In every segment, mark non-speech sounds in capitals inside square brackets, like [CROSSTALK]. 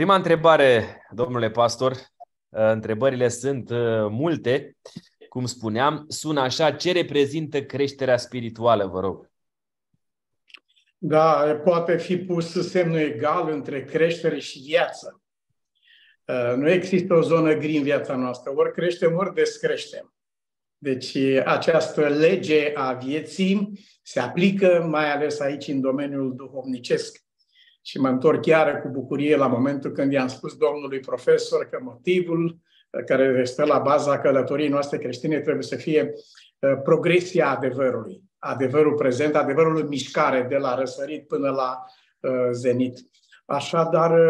Prima întrebare, domnule pastor. Întrebările sunt multe. Cum spuneam, sună așa. Ce reprezintă creșterea spirituală, vă rog? Da, poate fi pus semnul egal între creștere și viață. Nu există o zonă gri în viața noastră. Ori creștem, ori descreștem. Deci această lege a vieții se aplică mai ales aici în domeniul duhovnicesc. Și mă întorc chiar cu bucurie la momentul când i-am spus domnului profesor că motivul care stă la baza călătoriei noastre creștine trebuie să fie progresia adevărului. Adevărul prezent, adevărul în mișcare de la răsărit până la zenit. Așadar,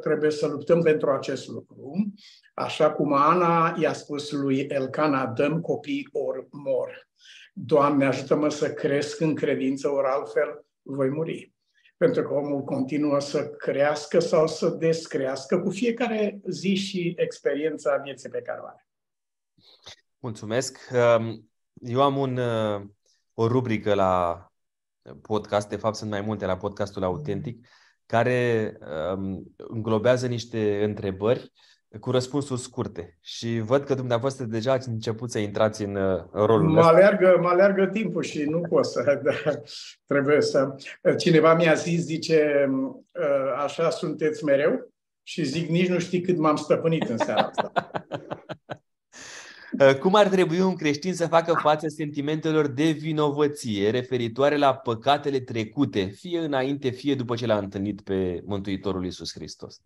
trebuie să luptăm pentru acest lucru. Așa cum Ana i-a spus lui Elcana, dăm copii ori mor. Doamne, ajută-mă să cresc în credință, ori altfel voi muri. Pentru că omul continuă să crească sau să descrească cu fiecare zi și experiența vieții pe care o are. Mulțumesc. Eu am un, o rubrică la podcast, de fapt sunt mai multe la podcastul Autentic, care înglobează niște întrebări cu răspunsuri scurte. Și văd că dumneavoastră deja ați început să intrați în, în rolul mă alergă, mă alergă timpul și nu pot să... [LAUGHS] Da, trebuie să... Cineva mi-a zis, zice, ă, așa sunteți mereu? Și zic, nici nu știi cât m-am stăpânit în seara asta. Ă, [LAUGHS] cum ar trebui un creștin să facă față sentimentelor de vinovăție referitoare la păcatele trecute, fie înainte, fie după ce l-a întâlnit pe Mântuitorul Iisus Hristos?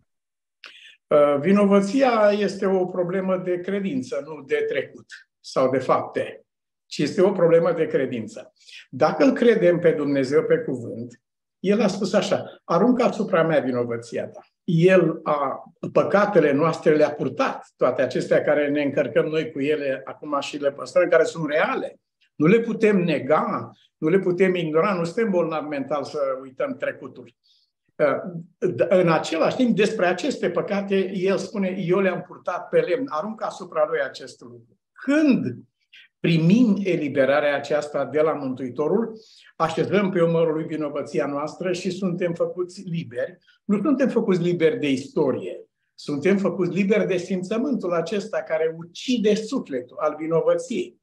Uh, vinovăția este o problemă de credință, nu de trecut sau de fapte, ci este o problemă de credință. Dacă îl credem pe Dumnezeu pe cuvânt, el a spus așa, aruncă asupra mea vinovăția ta. El a, păcatele noastre le-a purtat, toate acestea care ne încărcăm noi cu ele acum și le păstrăm, care sunt reale. Nu le putem nega, nu le putem ignora, nu suntem bolnavi mental să uităm trecutul. În același timp, despre aceste păcate, el spune, eu le-am purtat pe lemn, aruncă asupra lui acest lucru. Când primim eliberarea aceasta de la Mântuitorul, așezăm pe umărul lui vinovăția noastră și suntem făcuți liberi. Nu suntem făcuți liberi de istorie, suntem făcuți liberi de simțământul acesta care ucide sufletul al vinovăției.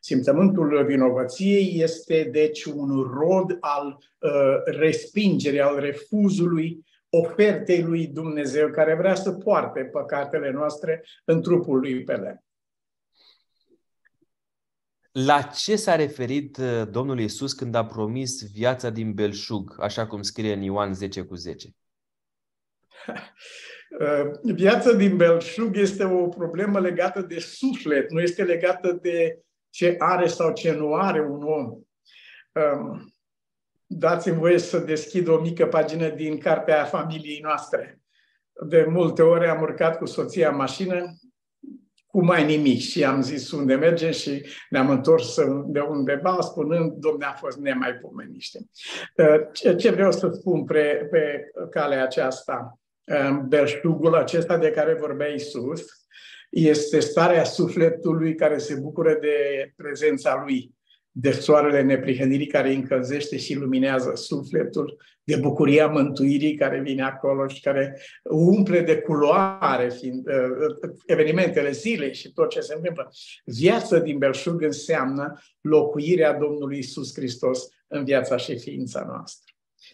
Simțământul vinovăției este deci un rod al uh, respingerii, al refuzului ofertei lui Dumnezeu care vrea să poarte păcatele noastre în trupul lui pe lemn. La ce s-a referit uh, Domnul Isus când a promis viața din belșug, așa cum scrie în Ioan 10 cu 10? [LAUGHS] Uh, viața din belșug este o problemă legată de suflet, nu este legată de ce are sau ce nu are un om. Um, dați-mi voie să deschid o mică pagină din cartea familiei noastre. De multe ori am urcat cu soția în mașină, cu mai nimic și am zis unde mergem și ne-am întors de undeva spunând, domne, a fost nemaipomeniște. Uh, ce vreau să spun pe, pe calea aceasta? Um, belșugul acesta de care vorbea Isus, este starea sufletului care se bucură de prezența lui, de soarele neprihănirii care încălzește și luminează sufletul, de bucuria mântuirii care vine acolo și care umple de culoare fiind, uh, evenimentele zilei și tot ce se întâmplă. Viața din belșug înseamnă locuirea Domnului Isus Hristos în viața și ființa noastră.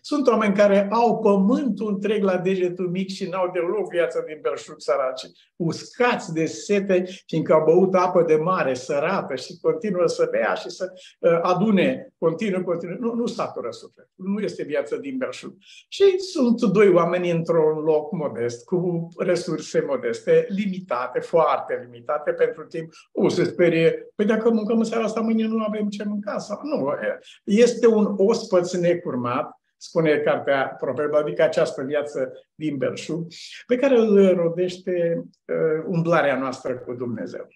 Sunt oameni care au pământul întreg la degetul mic și n-au deloc viață din belșug sărace. Uscați de sete, fiindcă au băut apă de mare, sărată și continuă să bea și să uh, adune, continuă, continuă. Nu, nu satură suflet. Nu este viață din belșug. Și sunt doi oameni într-un loc modest, cu resurse modeste, limitate, foarte limitate pentru timp. O se sperie, păi dacă mâncăm în seara asta, mâine nu avem ce mânca. Sau, nu, este un ospăț necurmat spune cartea Proverbe, adică această viață din belșug, pe care îl rodește uh, umblarea noastră cu Dumnezeu.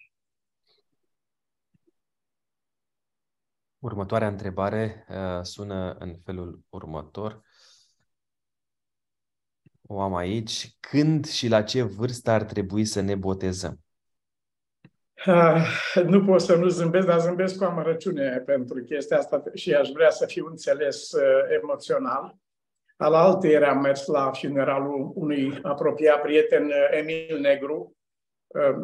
Următoarea întrebare uh, sună în felul următor. O am aici. Când și la ce vârstă ar trebui să ne botezăm? Ah, nu pot să nu zâmbesc, dar zâmbesc cu amărăciune pentru chestia asta și aș vrea să fiu înțeles uh, emoțional. Alaltă era am mers la funeralul unui apropiat prieten, Emil Negru,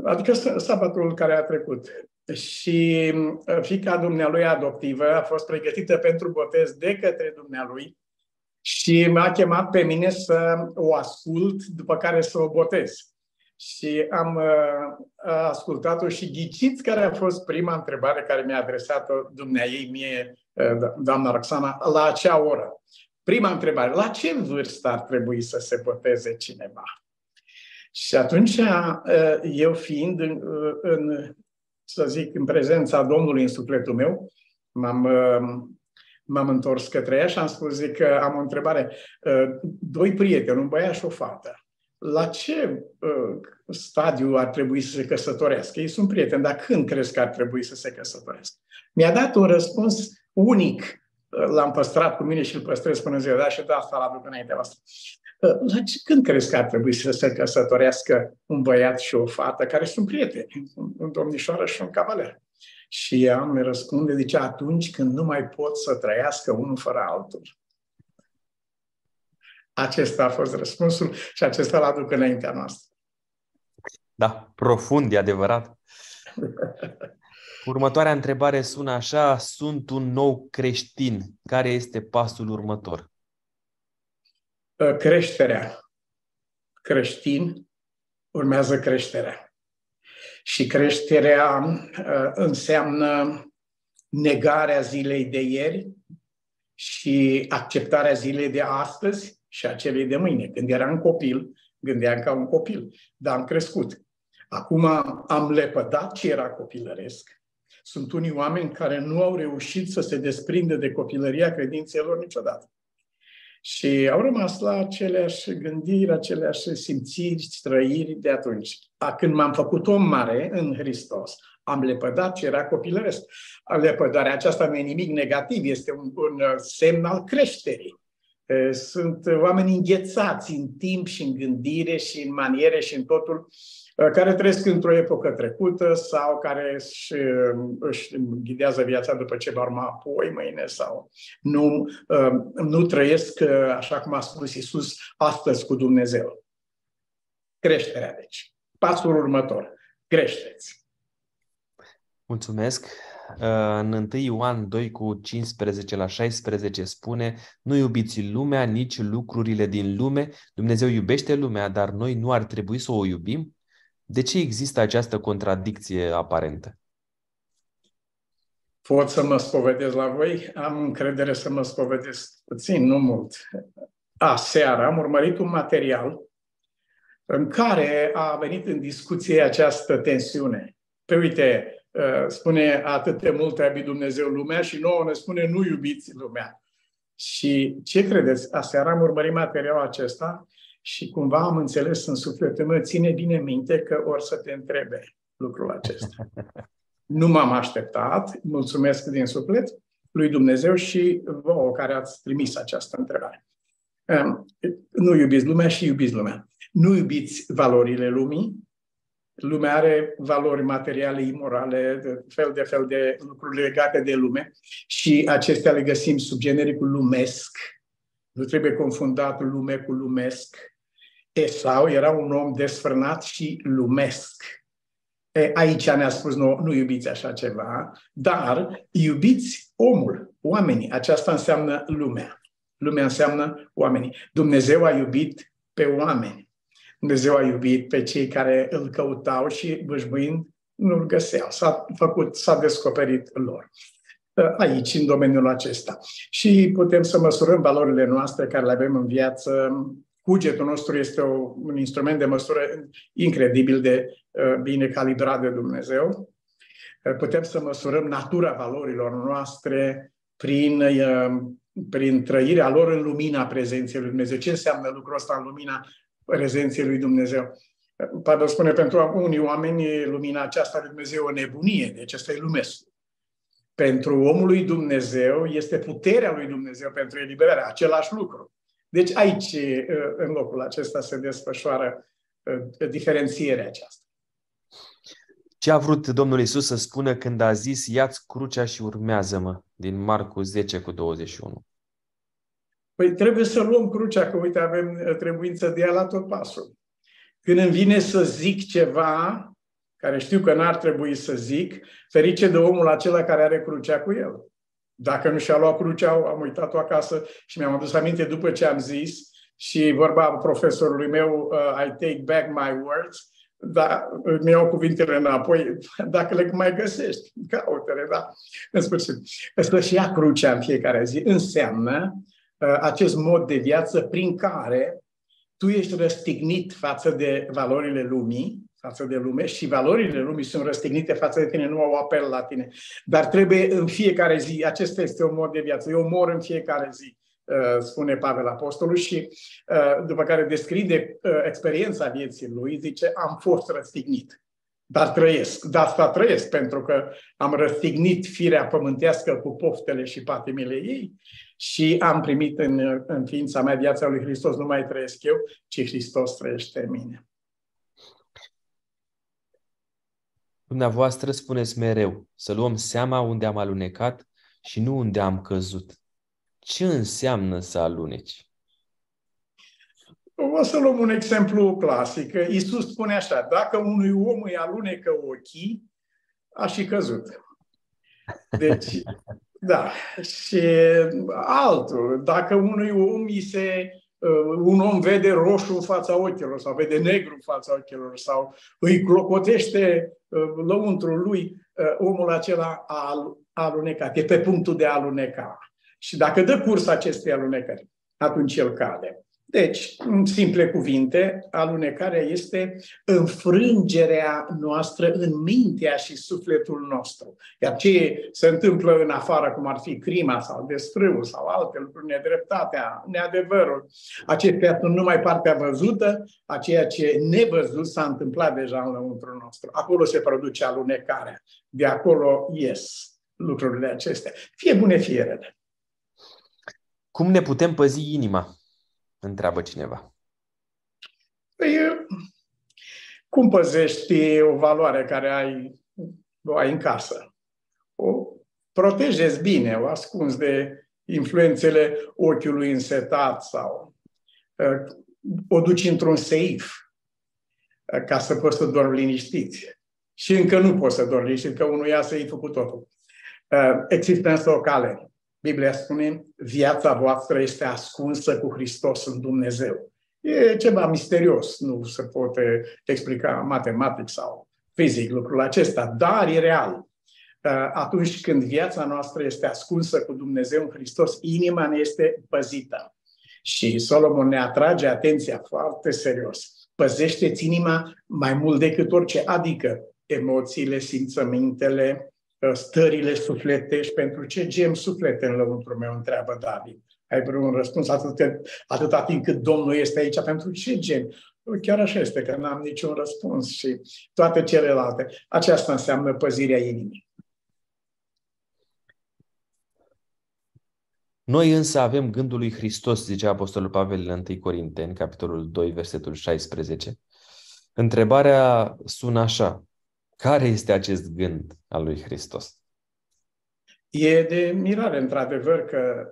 adică sabatul care a trecut. Și fica dumnealui adoptivă a fost pregătită pentru botez de către dumnealui și m-a chemat pe mine să o ascult, după care să o botez. Și am uh, ascultat-o și ghiciți care a fost prima întrebare care mi-a adresat-o dumneai mie, uh, doamna Roxana, la acea oră. Prima întrebare, la ce vârstă ar trebui să se boteze cineva? Și atunci, uh, eu fiind în, uh, în, să zic, în prezența Domnului în sufletul meu, m-am uh, m-am întors către ea și am spus zic, că am o întrebare. Uh, doi prieteni, un băiat și o fată. La ce uh, stadiu ar trebui să se căsătorească? Ei sunt prieteni, dar când crezi că ar trebui să se căsătorească? Mi-a dat un răspuns unic. Uh, l-am păstrat cu mine și îl păstrez până ziua de și de asta l aduc înaintea voastră. La ce, când crezi că ar trebui să se căsătorească un băiat și o fată care sunt prieteni, un domnișoară și un cavaler? Și ea mi răspunde, zice, atunci când nu mai pot să trăiască unul fără altul. Acesta a fost răspunsul și acesta l aduc înaintea noastră. Da, profund, e adevărat. Următoarea întrebare sună așa, sunt un nou creștin. Care este pasul următor? Creșterea. Creștin urmează creșterea. Și creșterea uh, înseamnă negarea zilei de ieri și acceptarea zilei de astăzi și a celei de mâine. Când eram copil, gândeam ca un copil, dar am crescut. Acum am lepădat ce era copilăresc. Sunt unii oameni care nu au reușit să se desprindă de copilăria credințelor niciodată. Și au rămas la aceleași gândiri, aceleași simțiri, străiri de atunci. A, când m-am făcut om mare în Hristos, am lepădat ce era copilăresc. Lepădarea aceasta nu e nimic negativ, este un, un semn al creșterii. Sunt oameni înghețați în timp și în gândire și în maniere și în totul Uh, care trăiesc într-o epocă trecută sau care își, uh, își ghidează viața după ce va urma apoi, mâine, sau nu, uh, nu trăiesc, așa cum a spus Isus, astăzi cu Dumnezeu. Creșterea, deci. Pasul următor. Creșteți. Mulțumesc. În 1 Ioan 2 cu 15 la 16 spune Nu iubiți lumea, nici lucrurile din lume. Dumnezeu iubește lumea, dar noi nu ar trebui să o iubim. De ce există această contradicție aparentă? Pot să mă spovedesc la voi? Am încredere să mă spovedesc puțin, nu mult. A, seara am urmărit un material în care a venit în discuție această tensiune. Pe uite, ă, spune atât de mult a iubit Dumnezeu lumea și nouă ne spune nu iubiți lumea. Și ce credeți? Aseară am urmărit materialul acesta și cumva am înțeles în sufletul meu, ține bine minte că or să te întrebe lucrul acesta. [LAUGHS] Nu m-am așteptat, mulțumesc din suflet lui Dumnezeu și vouă care ați trimis această întrebare. Nu iubiți lumea și iubiți lumea. Nu iubiți valorile lumii. Lumea are valori materiale, imorale, de fel de fel de lucruri legate de lume și acestea le găsim sub genericul lumesc. Nu trebuie confundat lume cu lumesc Esau era un om desfrânat și lumesc. E, aici ne-a spus, nu, nu iubiți așa ceva, dar iubiți omul, oamenii. Aceasta înseamnă lumea. Lumea înseamnă oamenii. Dumnezeu a iubit pe oameni. Dumnezeu a iubit pe cei care îl căutau și bâșbâind nu-l găseau. S-a făcut, s-a descoperit lor aici, în domeniul acesta. Și putem să măsurăm valorile noastre care le avem în viață Cugetul nostru este o, un instrument de măsură incredibil de uh, bine calibrat de Dumnezeu. Uh, putem să măsurăm natura valorilor noastre prin, uh, prin trăirea lor în lumina prezenței lui Dumnezeu. Ce înseamnă lucrul ăsta în lumina prezenței lui Dumnezeu? Pavel spune, pentru unii oameni lumina aceasta lui Dumnezeu e o nebunie, deci asta e lumesc. Pentru omul lui Dumnezeu este puterea lui Dumnezeu pentru eliberare, același lucru. Deci aici, în locul acesta, se desfășoară diferențierea aceasta. Ce a vrut Domnul Isus să spună când a zis, ia crucea și urmează-mă, din Marcu 10 cu 21? Păi trebuie să luăm crucea, că uite, avem trebuință de ea la tot pasul. Când îmi vine să zic ceva, care știu că n-ar trebui să zic, ferice de omul acela care are crucea cu el. Dacă nu și-a luat crucea, am uitat-o acasă și mi-am adus aminte după ce am zis și vorba profesorului meu, uh, I take back my words, dar mi iau cuvintele înapoi, [LAUGHS] dacă le mai găsești, caută-le, da? În sfârșit, să și ia crucea în fiecare zi înseamnă uh, acest mod de viață prin care tu ești răstignit față de valorile lumii, față de lume și valorile lumii sunt răstignite față de tine, nu au apel la tine. Dar trebuie în fiecare zi, acesta este un mod de viață, eu mor în fiecare zi, uh, spune Pavel Apostolul și uh, după care descrie uh, experiența vieții lui, zice, am fost răstignit. Dar trăiesc, dar asta trăiesc, pentru că am răstignit firea pământească cu poftele și patimile ei și am primit în, în ființa mea viața lui Hristos. Nu mai trăiesc eu, ci Hristos trăiește în mine. Dumneavoastră spuneți mereu să luăm seama unde am alunecat și nu unde am căzut. Ce înseamnă să aluneci? O să luăm un exemplu clasic. Iisus spune așa, dacă unui om îi alunecă ochii, a și căzut. Deci, [LAUGHS] da. Și altul, dacă unui om îi se Uh, un om vede roșu în fața ochilor sau vede negru în fața ochilor sau îi clocotește uh, lăuntrul lui, uh, omul acela a alunecat, e pe punctul de a aluneca. Și dacă dă curs acestei alunecări, atunci el cade. Deci, în simple cuvinte, alunecarea este înfrângerea noastră în mintea și sufletul nostru. Iar ce se întâmplă în afară, cum ar fi crima sau desfrâul sau alte lucruri, nedreptatea, neadevărul, acestea sunt numai partea văzută a ceea ce nevăzut s-a întâmplat deja în lăuntru nostru. Acolo se produce alunecarea. De acolo ies lucrurile acestea. Fie bune, fie rele. Cum ne putem păzi inima? Întreabă cineva. Păi, cum păzești o valoare care ai, o ai în casă? O protejezi bine, o ascunzi de influențele ochiului însetat sau o duci într-un seif ca să poți să dormi liniștit. Și încă nu poți să dormi liniștit, că unul ia să-i făcut totul. Există însă o cale Biblia spune, viața voastră este ascunsă cu Hristos în Dumnezeu. E ceva misterios, nu se poate explica matematic sau fizic lucrul acesta, dar e real. Uh, atunci când viața noastră este ascunsă cu Dumnezeu în Hristos, inima ne este păzită. Și Solomon ne atrage atenția foarte serios. Păzește-ți inima mai mult decât orice, adică emoțiile, simțămintele, stările sufletești, pentru ce gem suflete în lăuntru meu, întreabă David. Ai vreun răspuns atât, atâta timp cât Domnul este aici, pentru ce gem? Chiar așa este, că n-am niciun răspuns și toate celelalte. Aceasta înseamnă păzirea inimii. Noi însă avem gândul lui Hristos, zice Apostolul Pavel în 1 Corinteni, capitolul 2, versetul 16. Întrebarea sună așa. Care este acest gând al lui Hristos? E de mirare, într-adevăr, că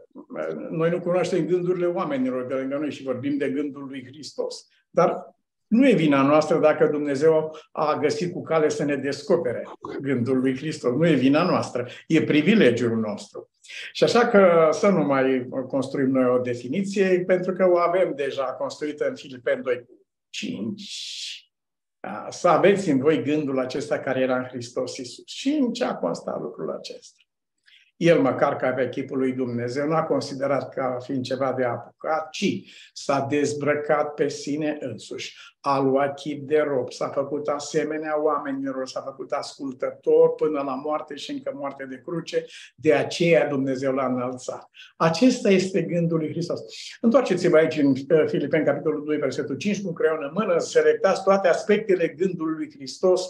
noi nu cunoaștem gândurile oamenilor de lângă noi și vorbim de gândul lui Hristos. Dar nu e vina noastră dacă Dumnezeu a găsit cu cale să ne descopere gândul lui Hristos. Nu e vina noastră, e privilegiul nostru. Și așa că să nu mai construim noi o definiție, pentru că o avem deja construită în Filipeni 2 5 să aveți în voi gândul acesta care era în Hristos Iisus. Și în ce a constat lucrul acesta? El, măcar că avea chipul lui Dumnezeu, nu a considerat ca fiind ceva de apucat, ci s-a dezbrăcat pe sine însuși. A luat chip de rob, s-a făcut asemenea oamenilor, s-a făcut ascultător până la moarte și încă moarte de cruce, de aceea Dumnezeu l-a înălțat. Acesta este gândul lui Hristos. Întoarceți-vă aici în uh, Filipeni, capitolul 2, versetul 5, cu creion în mână, selectați toate aspectele gândului lui Hristos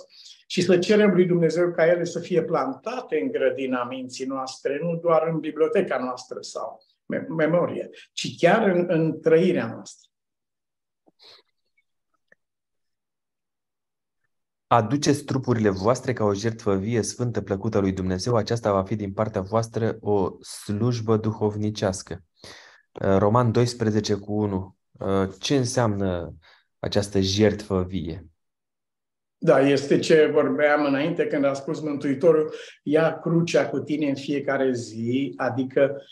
și să cerem lui Dumnezeu ca ele să fie plantate în grădina minții noastre, nu doar în biblioteca noastră sau memorie, ci chiar în, în trăirea noastră. Aduceți trupurile voastre ca o jertfă vie, sfântă, plăcută lui Dumnezeu, aceasta va fi din partea voastră o slujbă duhovnicească. Roman 12 cu 1. Ce înseamnă această jertfă vie? Da, este ce vorbeam înainte când a spus Mântuitorul, ia crucea cu tine în fiecare zi, adică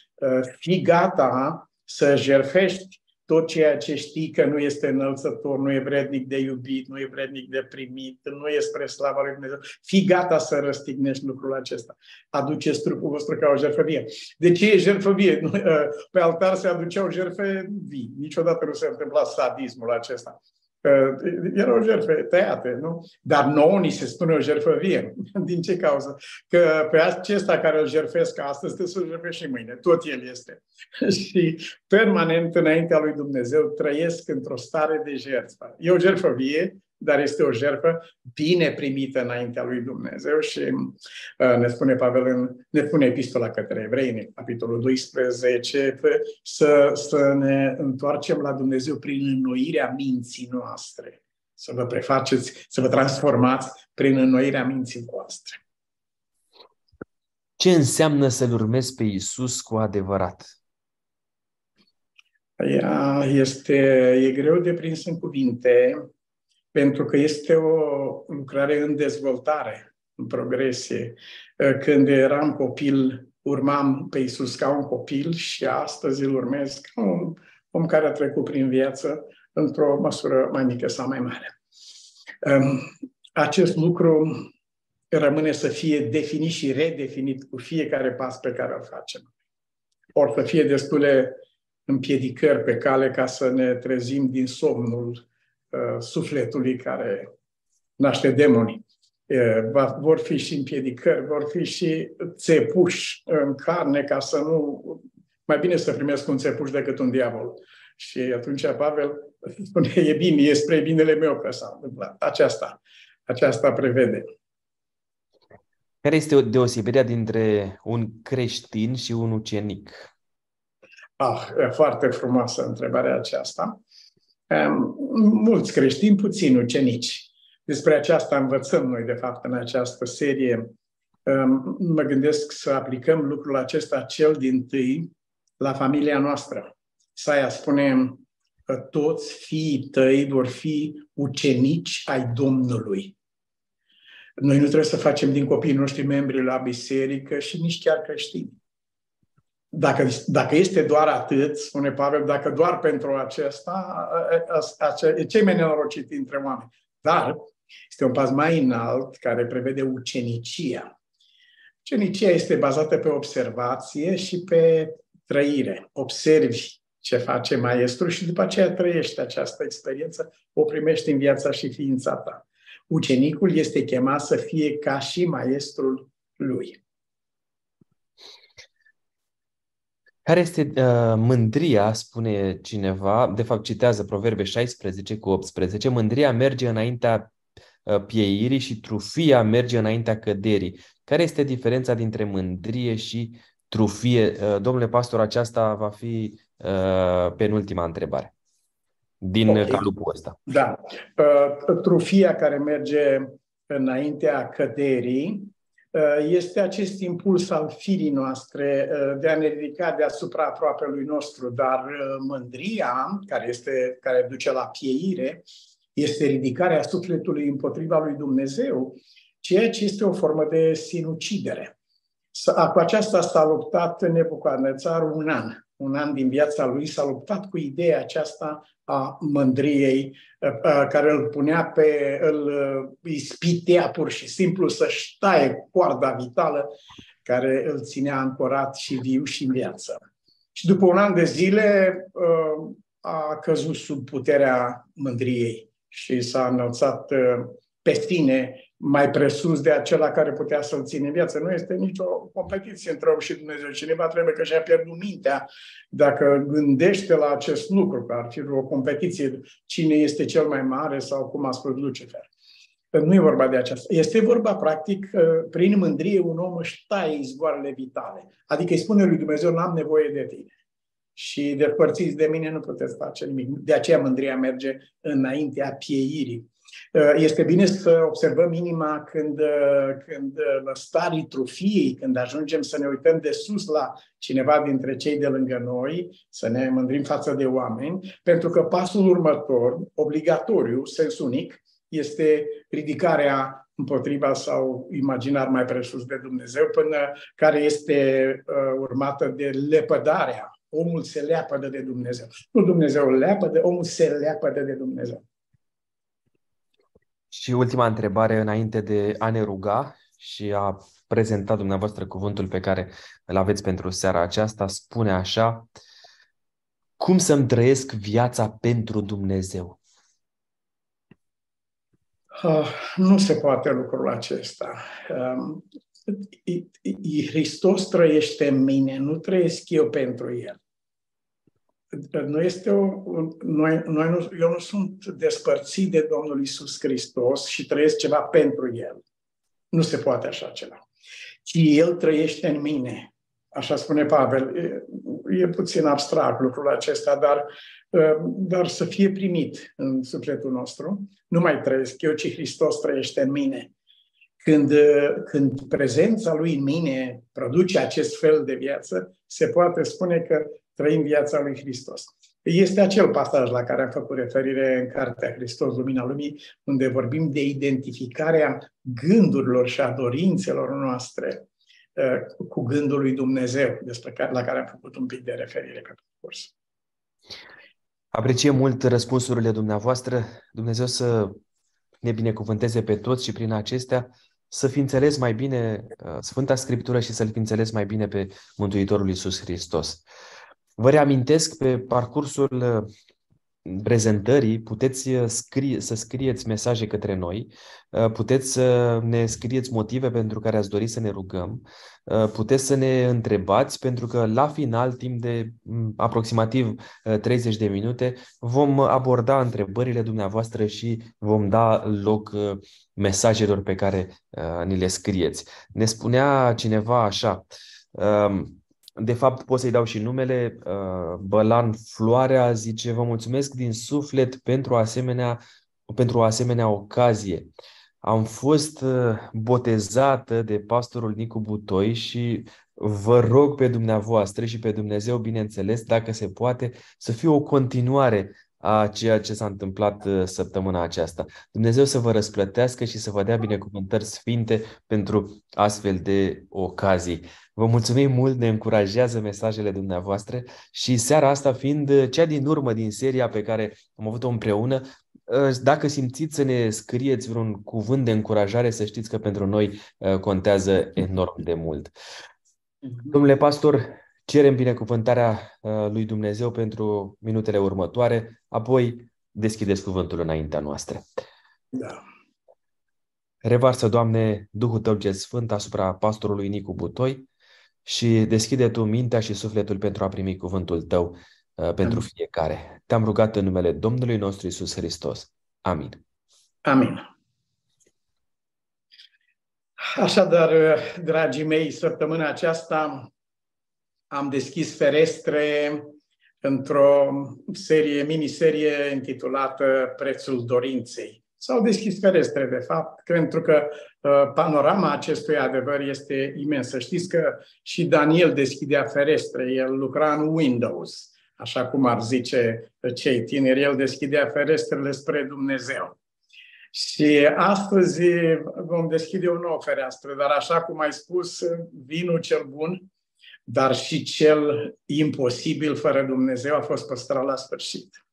fi gata să jerfești tot ceea ce știi că nu este înălțător, nu e vrednic de iubit, nu e vrednic de primit, nu e spre slava lui Dumnezeu. Fii gata să răstignești lucrul acesta. Aduceți trupul vostru ca o jertfă vie. De ce e jertfă vie? [LAUGHS] Pe altar se aduceau jertfe vii. Niciodată nu se întâmpla sadismul acesta. Erau jertfe tăiate, nu? Dar nouă ni se spune o jertfă vie. [LAUGHS] Din ce cauză? Că pe acesta care îl jertfesc astăzi, te să jertfești și mâine. Tot el este. [LAUGHS] și permanent înaintea lui Dumnezeu trăiesc într-o stare de jertfă. E o jertfă vie, dar este o jertfă bine primită înaintea lui Dumnezeu și uh, ne spune Pavel, în, ne spune epistola către evrei, în capitolul 12, să, să ne întoarcem la Dumnezeu prin înnoirea minții noastre. Să vă prefaceți, să vă transformați prin înnoirea minții voastre. Ce înseamnă să-L urmezi pe Isus cu adevărat? Ea este, e greu de prins în cuvinte, pentru că este o lucrare în dezvoltare, în progresie. Când eram copil, urmam pe Iisus ca un copil și astăzi îl urmez ca un om care a trecut prin viață într-o măsură mai mică sau mai mare. Acest lucru rămâne să fie definit și redefinit cu fiecare pas pe care îl facem. Ori să fie destule împiedicări pe cale ca să ne trezim din somnul Uh, sufletului care naște demonii. Va, vor fi și împiedicări, vor fi și țepuși în carne ca să nu... Mai bine să primesc un țepuș decât un diavol. Și atunci Pavel spune, e bine, e spre binele meu că s-a întâmplat. Aceasta, aceasta prevede. Care este deosebirea dintre un creștin și un ucenic? Ah, e foarte frumoasă întrebarea aceasta mulți creștini, puțini ucenici. Despre aceasta învățăm noi, de fapt, în această serie. Mă gândesc să aplicăm lucrul acesta cel din tâi la familia noastră. Saia spune că toți fiii tăi vor fi ucenici ai Domnului. Noi nu trebuie să facem din copiii noștri membri la biserică și nici chiar creștini. Dacă, dacă este doar atât, spune Pavel, dacă doar pentru acesta, e cei mai nenorocit dintre oameni. Dar este un pas mai înalt care prevede ucenicia. Ucenicia este bazată pe observație și pe trăire. Observi ce face maestru și după aceea trăiești această experiență, o primești în viața și ființa ta. Ucenicul este chemat să fie ca și maestrul lui. Care este uh, mândria, spune cineva, de fapt citează Proverbe 16 cu 18, mândria merge înaintea uh, pieirii și trufia merge înaintea căderii. Care este diferența dintre mândrie și trufie? Uh, domnule pastor, aceasta va fi uh, penultima întrebare din okay. calupul ăsta. Da. Uh, trufia care merge înaintea căderii Uh, este acest impuls al firii noastre uh, de a ne ridica deasupra aproapelui nostru, dar uh, mândria, care, este, care duce la pieire, este ridicarea sufletului împotriva lui Dumnezeu, ceea ce este o formă de sinucidere. Cu aceasta s-a luptat Nebucoadnețar un an un an din viața lui, s-a luptat cu ideea aceasta a mândriei, care îl punea pe, îl ispitea pur și simplu să-și taie coarda vitală care îl ținea ancorat și viu și în viață. Și după un an de zile a căzut sub puterea mândriei și s-a înălțat pe sine mai presus de acela care putea să-l ține în viață. Nu este nicio competiție între om și Dumnezeu. Cineva trebuie că și-a pierdut mintea dacă gândește la acest lucru, că ar fi o competiție cine este cel mai mare sau cum a spus Lucifer. Nu e vorba de aceasta. Este vorba, practic, prin mândrie un om își taie izvoarele vitale. Adică îi spune lui Dumnezeu, n-am nevoie de tine. Și despărțiți de mine nu puteți face nimic. De aceea mândria merge înaintea pieirii Uh, este bine să observăm inima când, uh, când uh, la starii trufiei, când ajungem să ne uităm de sus la cineva dintre cei de lângă noi, să ne mândrim față de oameni, pentru că pasul următor, obligatoriu, sens unic, este ridicarea împotriva sau imaginar mai presus de Dumnezeu, până care este uh, urmată de lepădarea. Omul se leapădă de Dumnezeu. Nu Dumnezeu leapădă, omul se leapădă de Dumnezeu. Și ultima întrebare înainte de a ne ruga și a prezenta dumneavoastră cuvântul pe care îl aveți pentru seara aceasta, spune așa, cum să-mi trăiesc viața pentru Dumnezeu? Uh, nu se poate lucrul acesta. Uh, Hristos trăiește în mine, nu trăiesc eu pentru El nu este o, noi, noi nu, eu nu sunt despărțit de Domnul Isus Hristos și trăiesc ceva pentru El. Nu se poate așa ceva. Ci El trăiește în mine. Așa spune Pavel. E, e puțin abstract lucrul acesta, dar, dar să fie primit în sufletul nostru. Nu mai trăiesc eu, ci Hristos trăiește în mine. Când, când prezența Lui în mine produce acest fel de viață, se poate spune că trăim viața lui Hristos. Este acel pasaj la care am făcut referire în Cartea Hristos, Lumina Lumii, unde vorbim de identificarea gândurilor și a dorințelor noastre uh, cu gândul lui Dumnezeu, despre care, la care am făcut un pic de referire pe parcurs. Apreciem mult răspunsurile dumneavoastră. Dumnezeu să ne binecuvânteze pe toți și prin acestea să fi înțeles mai bine uh, Sfânta Scriptură și să-L fi înțeles mai bine pe Mântuitorul Iisus Hristos. Vă reamintesc pe parcursul uh, prezentării, puteți uh, scrie, să scrieți mesaje către noi, uh, puteți să ne scrieți motive pentru care ați dori să ne rugăm, puteți să ne întrebați, pentru că la final, timp de mm, aproximativ 30 de minute, vom aborda întrebările dumneavoastră și vom da loc mesajelor pe care ni le scrieți. Ne spunea cineva așa, um, de fapt, pot să-i dau și numele. Uh, Bălan Floarea zice, vă mulțumesc din suflet pentru, asemenea, pentru o asemenea ocazie. Am fost uh, botezată de pastorul Nicu Butoi și vă rog pe dumneavoastră și pe Dumnezeu, bineînțeles, dacă se poate, să fie o continuare a ceea ce s-a întâmplat uh, săptămâna aceasta. Dumnezeu să vă răsplătească și să vă dea binecuvântări sfinte pentru astfel de ocazii. Vă mulțumim mult, ne încurajează mesajele dumneavoastră și seara asta fiind cea din urmă din seria pe care am avut-o împreună, uh, dacă simțiți să ne scrieți vreun cuvânt de încurajare, să știți că pentru noi uh, contează enorm de mult. Mhm. Domnule pastor, cerem binecuvântarea uh, lui Dumnezeu pentru minutele următoare, apoi deschideți cuvântul înaintea noastră. Da. Revarsă, Doamne, Duhul Tău cel Sfânt asupra pastorului Nicu Butoi și deschide Tu mintea și sufletul pentru a primi cuvântul Tău uh, pentru Amin. fiecare. Te-am rugat în numele Domnului nostru Isus Hristos. Amin. Amin. Așadar, dragii mei, săptămâna aceasta am deschis ferestre într-o serie, miniserie intitulată Prețul Dorinței. S-au deschis ferestre, de fapt, pentru că uh, panorama acestui adevăr este imensă. Știți că și Daniel deschidea ferestre, el lucra în Windows, așa cum ar zice cei tineri, el deschidea ferestrele spre Dumnezeu. Și astăzi vom deschide o nouă fereastră, dar așa cum ai spus, vinul cel bun dar și cel imposibil fără Dumnezeu a fost păstrat la sfârșit.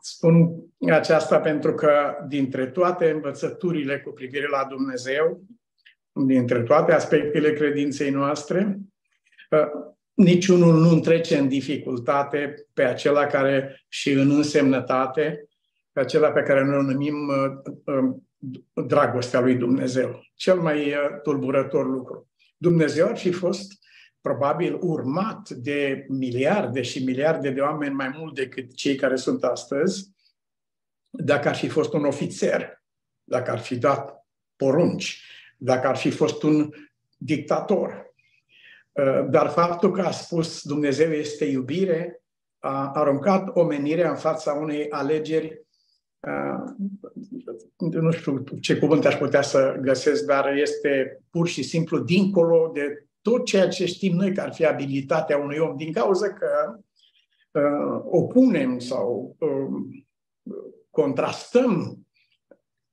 Spun aceasta pentru că dintre toate învățăturile cu privire la Dumnezeu, dintre toate aspectele credinței noastre, ă, niciunul nu întrece în dificultate pe acela care și în însemnătate, pe acela pe care noi numim ă, ă, dragostea lui Dumnezeu. Cel mai tulburător lucru. Dumnezeu ar fi fost probabil urmat de miliarde și miliarde de oameni mai mult decât cei care sunt astăzi, dacă ar fi fost un ofițer, dacă ar fi dat porunci, dacă ar fi fost un dictator. Uh, dar faptul că a spus Dumnezeu este iubire, a aruncat omenirea în fața unei alegeri nu știu ce cuvânt aș putea să găsesc, dar este pur și simplu dincolo de tot ceea ce știm noi că ar fi abilitatea unui om, din cauza că uh, opunem sau uh, contrastăm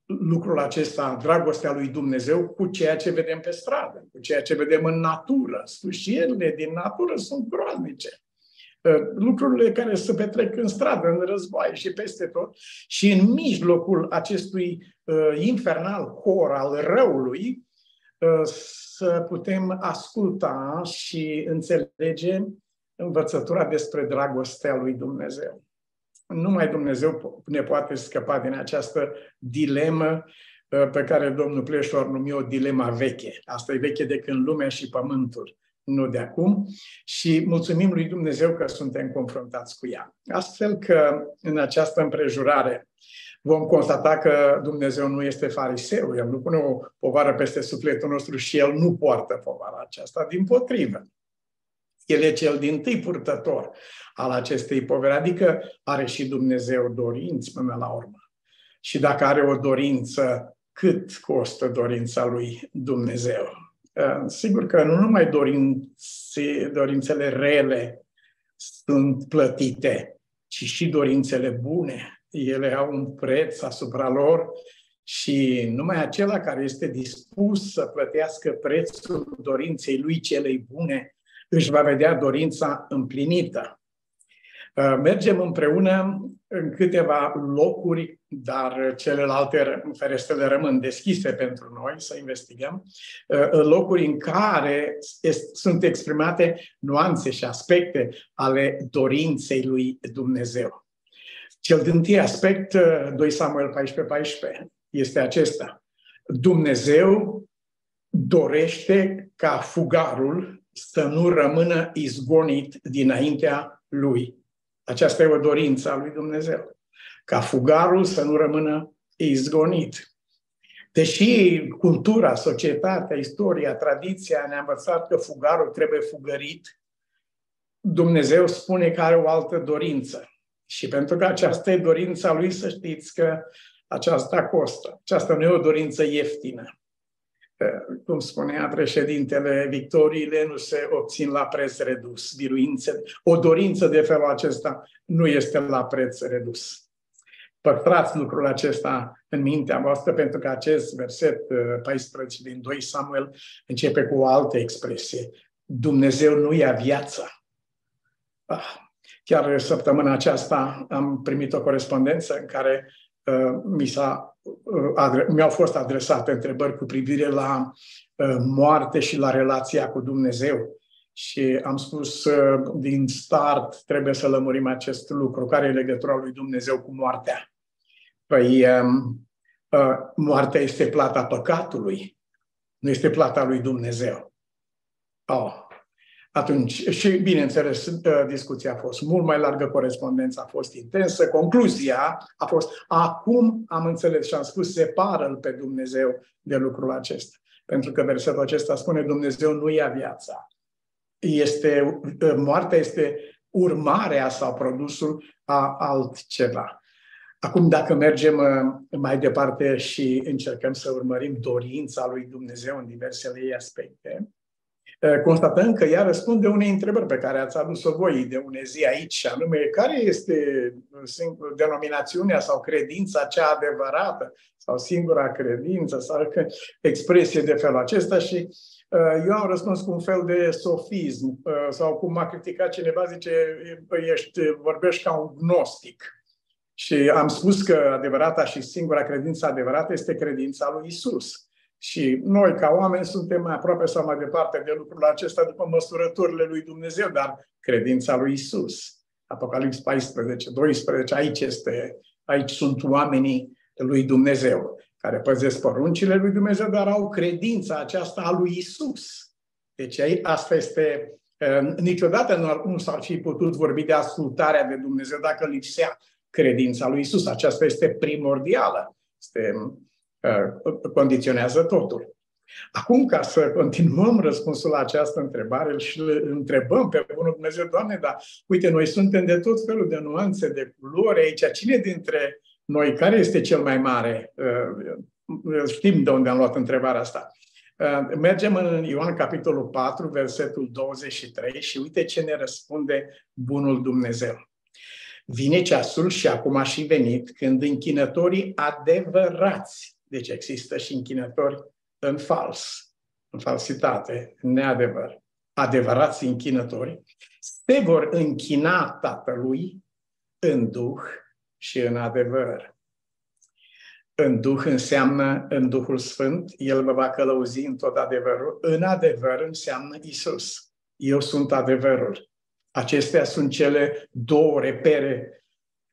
lucrul acesta, dragostea lui Dumnezeu, cu ceea ce vedem pe stradă, cu ceea ce vedem în natură. Sfârșirile din natură sunt groaznice. Uh, lucrurile care se petrec în stradă, în război și peste tot, și în mijlocul acestui uh, infernal cor al răului, uh, să putem asculta și înțelege învățătura despre dragostea lui Dumnezeu. Numai Dumnezeu ne poate scăpa din această dilemă uh, pe care domnul Pleșor numi o dilema veche. Asta e veche de când lumea și pământul, nu de acum. Și mulțumim lui Dumnezeu că suntem confruntați cu ea. Astfel că în această împrejurare vom constata că Dumnezeu nu este fariseu, El nu pune o povară peste sufletul nostru și El nu poartă povara aceasta, din potrivă. El e cel din tâi purtător al acestei poveri, adică are și Dumnezeu dorinți până la urmă. Și dacă are o dorință, cât costă dorința lui Dumnezeu? Uh, sigur că nu numai dorințe, dorințele rele sunt plătite, ci și dorințele bune. Ele au un preț asupra lor și numai acela care este dispus să plătească prețul dorinței lui celei bune își va vedea dorința împlinită. Uh, mergem împreună în câteva locuri, dar celelalte ferestrele rămân deschise pentru noi să investigăm, uh, locuri în care sunt exprimate nuanțe și aspecte ale dorinței lui Dumnezeu. Cel din tâi aspect, 2 uh, Samuel 14-14, este acesta. Dumnezeu dorește ca fugarul să nu rămână izgonit dinaintea lui. Aceasta e o dorință a lui Dumnezeu. Ca fugarul să nu rămână izgonit. Deși cultura, societatea, istoria, tradiția ne-a învățat că fugarul trebuie fugărit, Dumnezeu spune că are o altă dorință. Și pentru că aceasta e dorința lui, să știți că aceasta costă. Aceasta nu e o dorință ieftină cum spunea președintele, victoriile nu se obțin la preț redus. Biruințe, o dorință de felul acesta nu este la preț redus. Păstrați lucrul acesta în mintea voastră, pentru că acest verset 14 uh, din 2 Samuel începe cu o altă expresie. Dumnezeu nu ia viața. Ah, chiar săptămâna aceasta am primit o corespondență în care uh, mi s-a Uh, mi-au fost adresate întrebări cu privire la uh, moarte și la relația cu Dumnezeu. Și am spus uh, din start, trebuie să lămurim acest lucru. Care e legătura lui Dumnezeu cu moartea? Păi, um, moartea este plata păcatului, nu este plata lui Dumnezeu. Oh, atunci, și bineînțeles, ă, discuția a fost mult mai largă, corespondența a fost intensă, concluzia a fost, acum am înțeles și am spus, separă-L pe Dumnezeu de lucrul acesta. Pentru că versetul acesta spune, Dumnezeu nu ia viața. Este, ă, moartea este urmarea sau produsul a altceva. Acum, dacă mergem ă, mai departe și încercăm să urmărim dorința lui Dumnezeu în diversele ei aspecte, Eh, constatăm că ea răspunde unei întrebări pe care ați adus-o voi de une zi aici, și anume, care este denominațiunea sau credința cea adevărată sau singura credință sau expresie de felul acesta și eh, eu am răspuns cu un fel de sofism eh, sau cum m-a criticat cineva, zice, ești, vorbești ca un gnostic. Și am spus că adevărata și singura credință adevărată este credința lui Isus. Și noi, ca oameni, suntem mai aproape sau mai departe de lucrul acesta după măsurăturile lui Dumnezeu, dar credința lui Isus. Apocalips 14, 12, aici, este, aici sunt oamenii lui Dumnezeu, care păzesc poruncile lui Dumnezeu, dar au credința aceasta a lui Isus. Deci asta este, niciodată nu, nu s-ar fi putut vorbi de ascultarea de Dumnezeu dacă lipsea credința lui Isus. Aceasta este primordială. Este Uh, condiționează totul. Acum, ca să continuăm răspunsul la această întrebare și îl întrebăm pe Bunul Dumnezeu, Doamne, dar uite, noi suntem de tot felul de nuanțe, de culori aici. Cine dintre noi, care este cel mai mare? Știm de unde am luat întrebarea asta. Mergem în Ioan capitolul 4, versetul 23 și uite ce ne răspunde bunul Dumnezeu. Vine ceasul și acum a și venit când închinătorii adevărați, deci există și închinători în fals, în falsitate, în neadevăr, adevărați închinători, se vor închina Tatălui în Duh și în adevăr. În Duh înseamnă în Duhul Sfânt, El vă va călăuzi în tot adevărul. În adevăr înseamnă Isus. Eu sunt adevărul. Acestea sunt cele două repere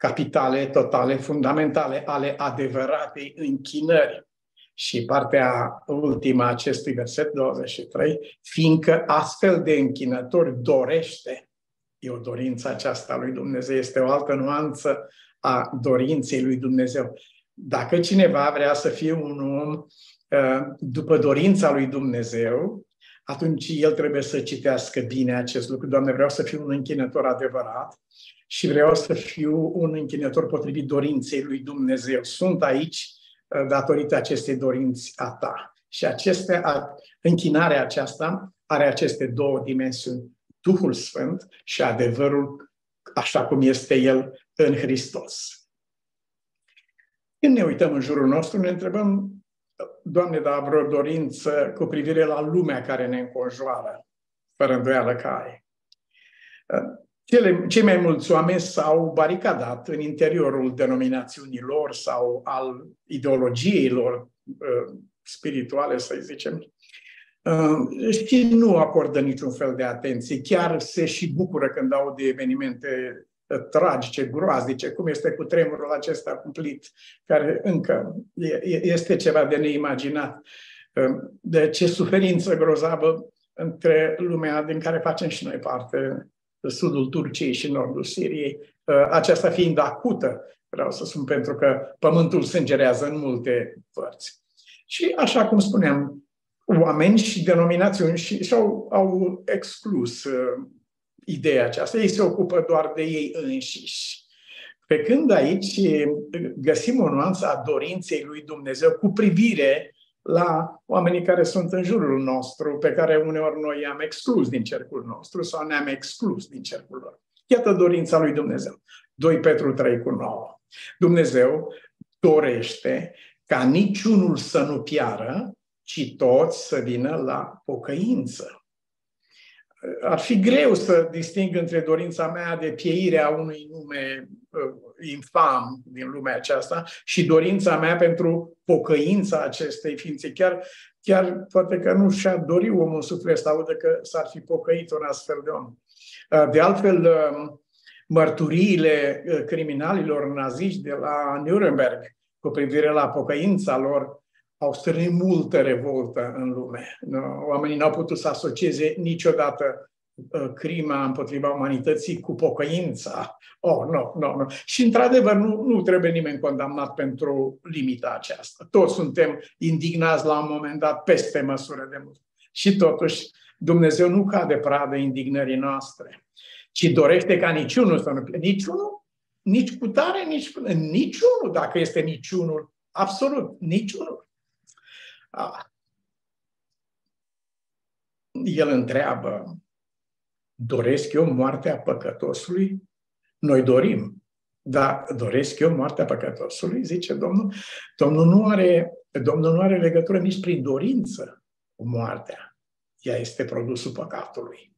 capitale, totale, fundamentale ale adevăratei închinări. Și partea ultima acestui verset 23, fiindcă astfel de închinători dorește, e o dorință aceasta lui Dumnezeu, este o altă nuanță a dorinței lui Dumnezeu. Dacă cineva vrea să fie un om uh, după dorința lui Dumnezeu, atunci el trebuie să citească bine acest lucru. Doamne, vreau să fiu un închinător adevărat și vreau să fiu un închinător potrivit dorinței lui Dumnezeu. Sunt aici uh, datorită acestei dorinți a ta. Și aceste, închinarea aceasta are aceste două dimensiuni. Duhul Sfânt și adevărul așa cum este El în Hristos. Când ne uităm în jurul nostru, ne întrebăm Doamne, dar vreo dorință cu privire la lumea care ne înconjoară, fără îndoială că ai. Cele, cei mai mulți oameni s-au baricadat în interiorul denominațiunilor sau al ideologiei lor uh, spirituale, să zicem, uh, și nu acordă niciun fel de atenție. Chiar se și bucură când au de evenimente tragice, groaznice, cum este cu tremurul acesta cumplit, care încă este ceva de neimaginat. De ce suferință grozavă între lumea din care facem și noi parte, sudul Turciei și nordul Siriei, aceasta fiind acută, vreau să spun, pentru că pământul sângerează în multe părți. Și așa cum spuneam, oameni și denominațiuni și, și-au au exclus ideea aceasta. Ei se ocupă doar de ei înșiși. Pe când aici găsim o nuanță a dorinței lui Dumnezeu cu privire la oamenii care sunt în jurul nostru, pe care uneori noi i-am exclus din cercul nostru sau ne-am exclus din cercul lor. Iată dorința lui Dumnezeu. 2 Petru 3 cu 9. Dumnezeu dorește ca niciunul să nu piară, ci toți să vină la pocăință ar fi greu să disting între dorința mea de pieire a unui nume uh, infam din lumea aceasta și dorința mea pentru pocăința acestei ființe. Chiar, chiar poate că nu și-a dori omul suflet să audă că s-ar fi pocăit un astfel de om. Uh, de altfel, uh, mărturiile uh, criminalilor naziști de la Nuremberg cu privire la pocăința lor au strânit multă revoltă în lume. Oamenii n-au putut să asocieze niciodată uh, crima împotriva umanității cu pocăința. Oh, nu, nu, nu. Și, într-adevăr, nu, nu trebuie nimeni condamnat pentru limita aceasta. Toți suntem indignați la un moment dat peste măsură de mult. Și totuși, Dumnezeu nu cade pradă indignării noastre, ci dorește ca niciunul să nu plece. Niciunul, nici cu tare, nici cu... Niciunul, dacă este niciunul, absolut, niciunul. El întreabă, doresc eu moartea păcătosului? Noi dorim, dar doresc eu moartea păcătosului? Zice Domnul. Domnul nu are, Domnul nu are legătură nici prin dorință cu moartea. Ea este produsul păcatului.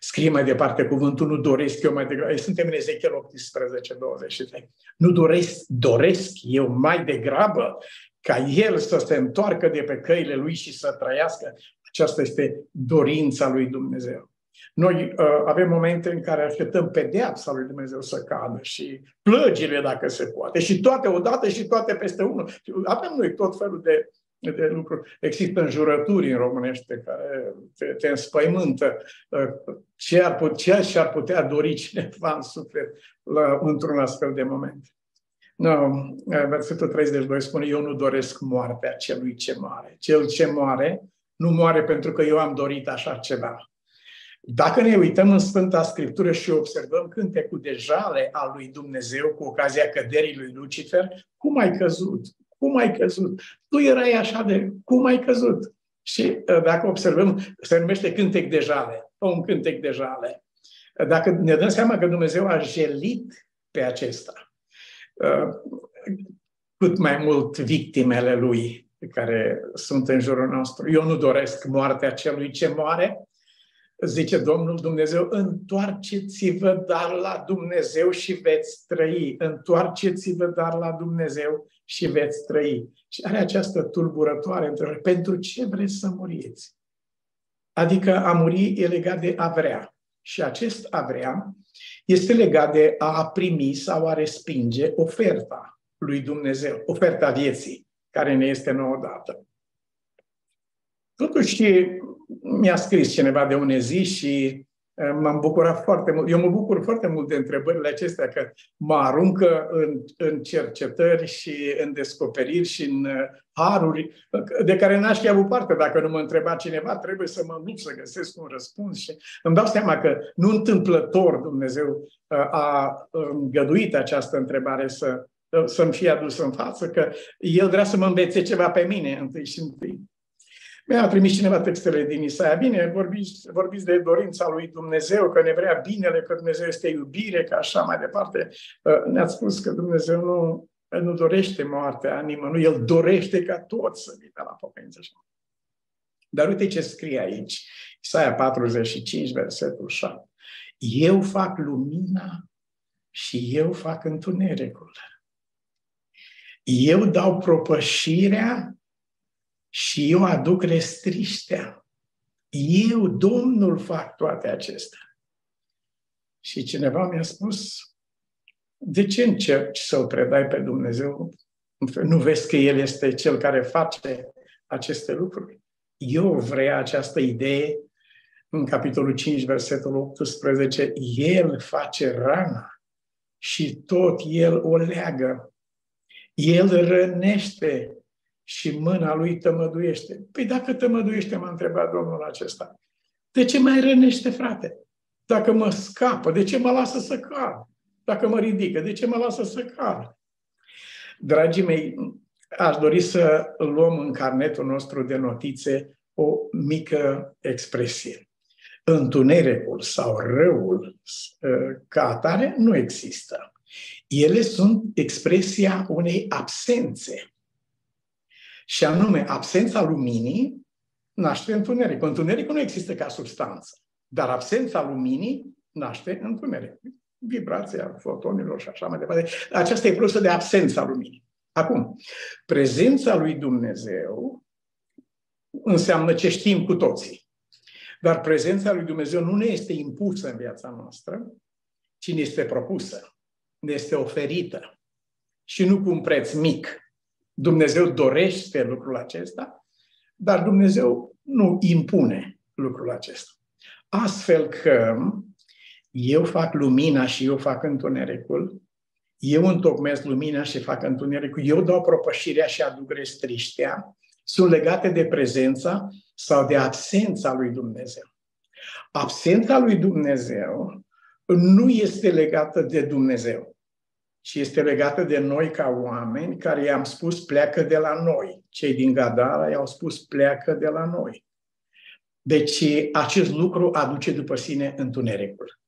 Scrie mai departe cuvântul, nu doresc eu mai degrabă. Suntem în Ezechiel 18, 23. Nu doresc, doresc eu mai degrabă ca el să se întoarcă de pe căile lui și să trăiască. Aceasta este dorința lui Dumnezeu. Noi uh, avem momente în care așteptăm pedeapsa lui Dumnezeu să cadă și plăgile, dacă se poate, și toate odată și toate peste unul. Avem noi tot felul de, de lucruri. Există înjurături în românește care te, te înspăimântă. Uh, ce, ar putea, ce și-ar putea dori cineva în suflet la, într-un astfel de moment? No, versetul 32 spune, eu nu doresc moartea celui ce moare. Cel ce moare nu moare pentru că eu am dorit așa ceva. Dacă ne uităm în Sfânta Scriptură și observăm cântecul de jale al lui Dumnezeu cu ocazia căderii lui Lucifer, cum ai căzut? Cum ai căzut? Tu erai așa de... Cum ai căzut? Și uh, dacă observăm, se numește cântec de jale, un cântec de jale. Dacă ne dăm seama că Dumnezeu a jelit pe acesta, uh, cât mai mult victimele lui care sunt în jurul nostru. Eu nu doresc moartea celui ce moare, zice Domnul Dumnezeu, întoarceți-vă dar la Dumnezeu și veți trăi. Întoarceți-vă dar la Dumnezeu și veți trăi. Și are această tulburătoare întrebare. Pentru ce vreți să muriți? Adică a muri e legat de a vrea. Și acest a vrea este legat de a primi sau a respinge oferta lui Dumnezeu, oferta vieții, care ne este nouă dată. Totuși, mi-a scris cineva de une zi și m-am bucurat foarte mult. Eu mă bucur foarte mult de întrebările acestea, că mă aruncă în, în cercetări și în descoperiri și în haruri de care n-aș fi avut parte. Dacă nu mă întreba cineva, trebuie să mă lupt să găsesc un răspuns și îmi dau seama că nu întâmplător Dumnezeu a îngăduit această întrebare să, să-mi fie adusă în față, că El vrea să mă învețe ceva pe mine întâi și întâi. Mi-a trimis cineva textele din Isaia. Bine, vorbiți, vorbiți de dorința lui Dumnezeu, că ne vrea binele, că Dumnezeu este iubire, că așa mai departe. Uh, ne-ați spus că Dumnezeu nu, nu dorește moartea nimănui, El dorește ca toți să vină la pocăință. Dar uite ce scrie aici, Isaia 45, versetul 7. Eu fac lumina și eu fac întunericul. Eu dau propășirea și eu aduc restriștea. Eu, Domnul, fac toate acestea. Și cineva mi-a spus, de ce încerci să-L predai pe Dumnezeu? Nu vezi că El este Cel care face aceste lucruri? Eu vreau această idee în capitolul 5, versetul 18. El face rana și tot El o leagă. El rănește și mâna lui tămăduiește. Păi dacă tămăduiește, m-a întrebat domnul acesta, de ce mai rănește, frate? Dacă mă scapă, de ce mă lasă să car? Dacă mă ridică, de ce mă lasă să car? Dragii mei, aș dori să luăm în carnetul nostru de notițe o mică expresie. Întunericul sau răul ă, ca atare nu există. Ele sunt expresia unei absențe. Și anume, absența luminii naște întuneric. Întunericul nu există ca substanță, dar absența luminii naște întuneric. Vibrația fotonilor și așa mai departe. Aceasta e produsă de absența luminii. Acum, prezența lui Dumnezeu înseamnă ce știm cu toții. Dar prezența lui Dumnezeu nu ne este impusă în viața noastră, ci ne este propusă, ne este oferită. Și nu cu un preț mic, Dumnezeu dorește lucrul acesta, dar Dumnezeu nu impune lucrul acesta. Astfel că eu fac lumina și eu fac întunericul, eu întocmesc lumina și fac întunericul, eu dau propășirea și aduc restriștea, sunt legate de prezența sau de absența lui Dumnezeu. Absența lui Dumnezeu nu este legată de Dumnezeu și este legată de noi ca oameni care i-am spus pleacă de la noi. Cei din Gadara i-au spus pleacă de la noi. Deci acest lucru aduce după sine întunericul.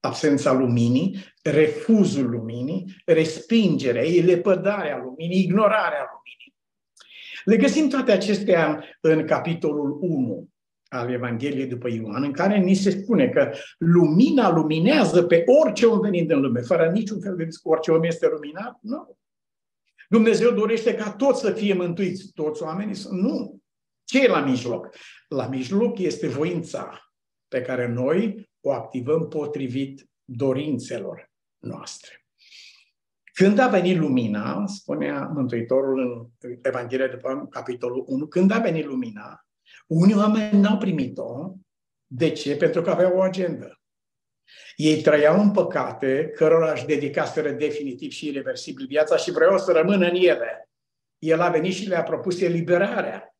Absența luminii, refuzul luminii, respingerea, lepădarea luminii, ignorarea luminii. Le găsim toate acestea în capitolul 1 al Evangheliei după Ioan, în care ni se spune că lumina luminează pe orice om venind în lume, fără niciun fel de disc, orice om este luminat? Nu. Dumnezeu dorește ca toți să fie mântuiți, toți oamenii sunt? Nu. Ce e la mijloc? La mijloc este voința pe care noi o activăm potrivit dorințelor noastre. Când a venit lumina, spunea Mântuitorul în Evanghelia după capitolul 1, când a venit lumina, unii oameni n-au primit-o. De ce? Pentru că aveau o agendă. Ei trăiau în păcate, cărora își dedicaseră definitiv și irreversibil viața și vreau să rămână în ele. El a venit și le-a propus eliberarea.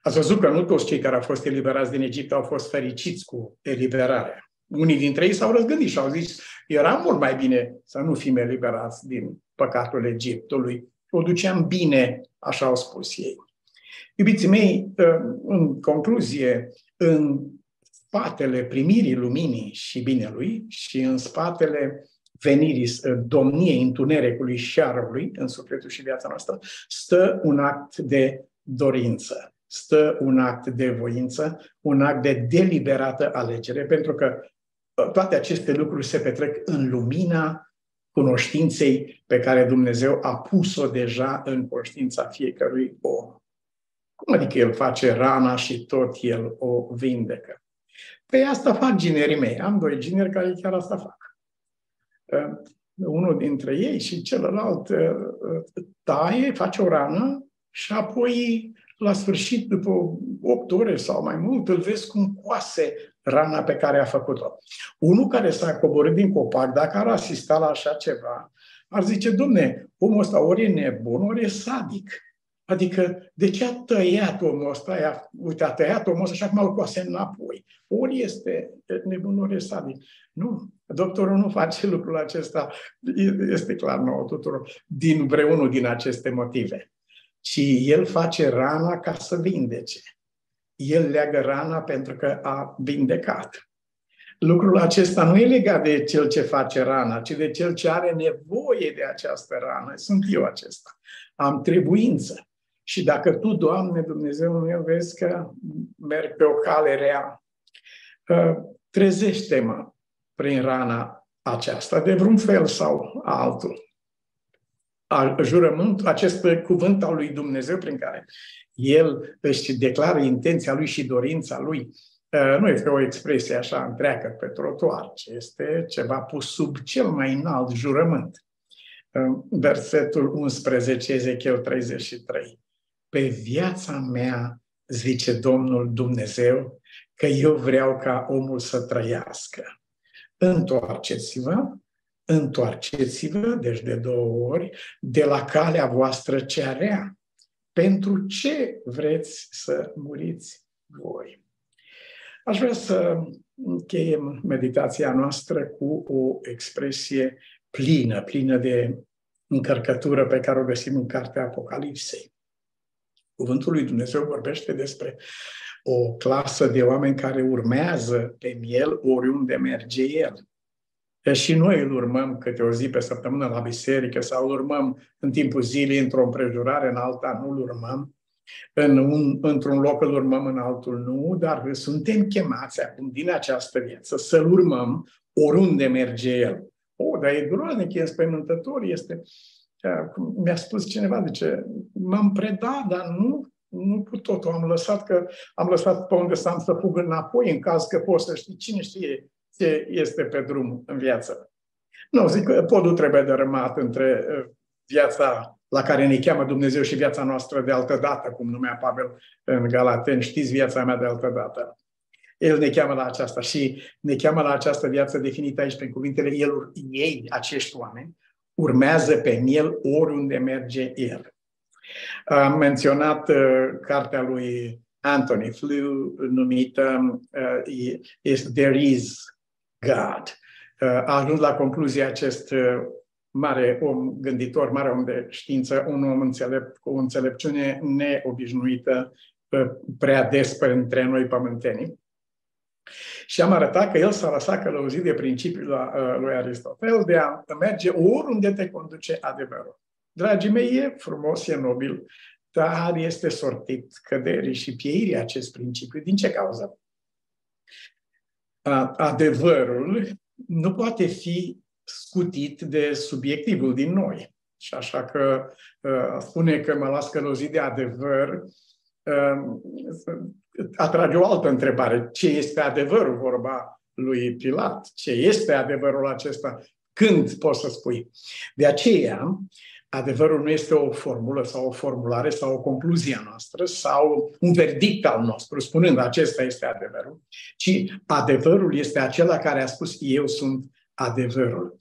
Ați văzut că nu toți cei care au fost eliberați din Egipt au fost fericiți cu eliberarea. Unii dintre ei s-au răzgândit și au zis, era mult mai bine să nu fim eliberați din păcatul Egiptului. O duceam bine, așa au spus ei. Iubiții mei, în concluzie, în spatele primirii luminii și binelui și în spatele venirii domniei întunericului și arului în sufletul și viața noastră, stă un act de dorință, stă un act de voință, un act de deliberată alegere, pentru că toate aceste lucruri se petrec în lumina cunoștinței pe care Dumnezeu a pus-o deja în conștiința fiecărui om. Cum adică El face rana și tot El o vindecă? Pe asta fac ginerii mei. Am doi gineri care chiar asta fac. Uh, unul dintre ei și celălalt uh, taie, face o rană și apoi la sfârșit, după 8 ore sau mai mult, îl vezi cum coase rana pe care a făcut-o. Unul care s-a coborât din copac, dacă ar asista la așa ceva, ar zice, domne, omul ăsta ori e nebun, ori e sadic. Adică, de ce a tăiat omul ăsta? Ia, uite, a tăiat omul ăsta și acum îl coase înapoi. Ori este nebun, ori e sadic. Nu, doctorul nu face lucrul acesta, este clar nouă tuturor, din vreunul din aceste motive. Ci el face rana ca să vindece el leagă rana pentru că a vindecat. Lucrul acesta nu e legat de cel ce face rana, ci de cel ce are nevoie de această rană. Sunt eu acesta. Am trebuință. Și dacă tu, Doamne, Dumnezeu meu, vezi că merg pe o cale rea, trezește-mă prin rana aceasta, de vreun fel sau altul. Jurământ, acest cuvânt al lui Dumnezeu prin care el își declară intenția lui și dorința lui. Uh, nu este o expresie așa întreagă pe trotuar, ci este ceva pus sub cel mai înalt jurământ. Uh, versetul 11, Ezechiel 33. Pe viața mea, zice Domnul Dumnezeu, că eu vreau ca omul să trăiască. Întoarceți-vă, întoarceți-vă, deci de două ori, de la calea voastră cea rea pentru ce vreți să muriți voi? Aș vrea să încheiem meditația noastră cu o expresie plină, plină de încărcătură pe care o găsim în cartea Apocalipsei. Cuvântul lui Dumnezeu vorbește despre o clasă de oameni care urmează pe miel oriunde merge el. Că și noi îl urmăm câte o zi pe săptămână la biserică sau îl urmăm în timpul zilei într-o împrejurare, în alta nu îl urmăm. În un, într-un loc îl urmăm, în altul nu, dar suntem chemați acum din această viață să-l urmăm oriunde merge el. O, dar e groaznic, e înspăimântător, este... Mi-a spus cineva, zice, m-am predat, dar nu, nu cu totul. Am lăsat că am lăsat pe unde să am să fug înapoi în caz că pot să știi, cine știe ce este pe drum în viață. Nu, zic că podul trebuie dărâmat între uh, viața la care ne cheamă Dumnezeu și viața noastră de altă dată, cum numea Pavel în Galaten, știți viața mea de altă dată. El ne cheamă la aceasta și ne cheamă la această viață definită aici prin cuvintele el, ei, acești oameni, urmează pe miel oriunde merge el. Am menționat uh, cartea lui Anthony Flew numită uh, There Is God. Uh, a ajuns la concluzia acest uh, mare om gânditor, mare om de știință, un om înțelept, cu o înțelepciune neobișnuită uh, prea des între noi pământenii. Și am arătat că el s-a lăsat călăuzit de principiul lui Aristotel de a merge oriunde te conduce adevărul. Dragii mei, e frumos, e nobil, dar este sortit căderii și pieirii acest principiu. Din ce cauză? adevărul nu poate fi scutit de subiectivul din noi. Și așa că spune că mă las călăuzit de adevăr, atrage o altă întrebare. Ce este adevărul, vorba lui Pilat? Ce este adevărul acesta? Când poți să spui? De aceea, adevărul nu este o formulă sau o formulare sau o concluzie a noastră sau un verdict al nostru, spunând acesta este adevărul, ci adevărul este acela care a spus eu sunt adevărul.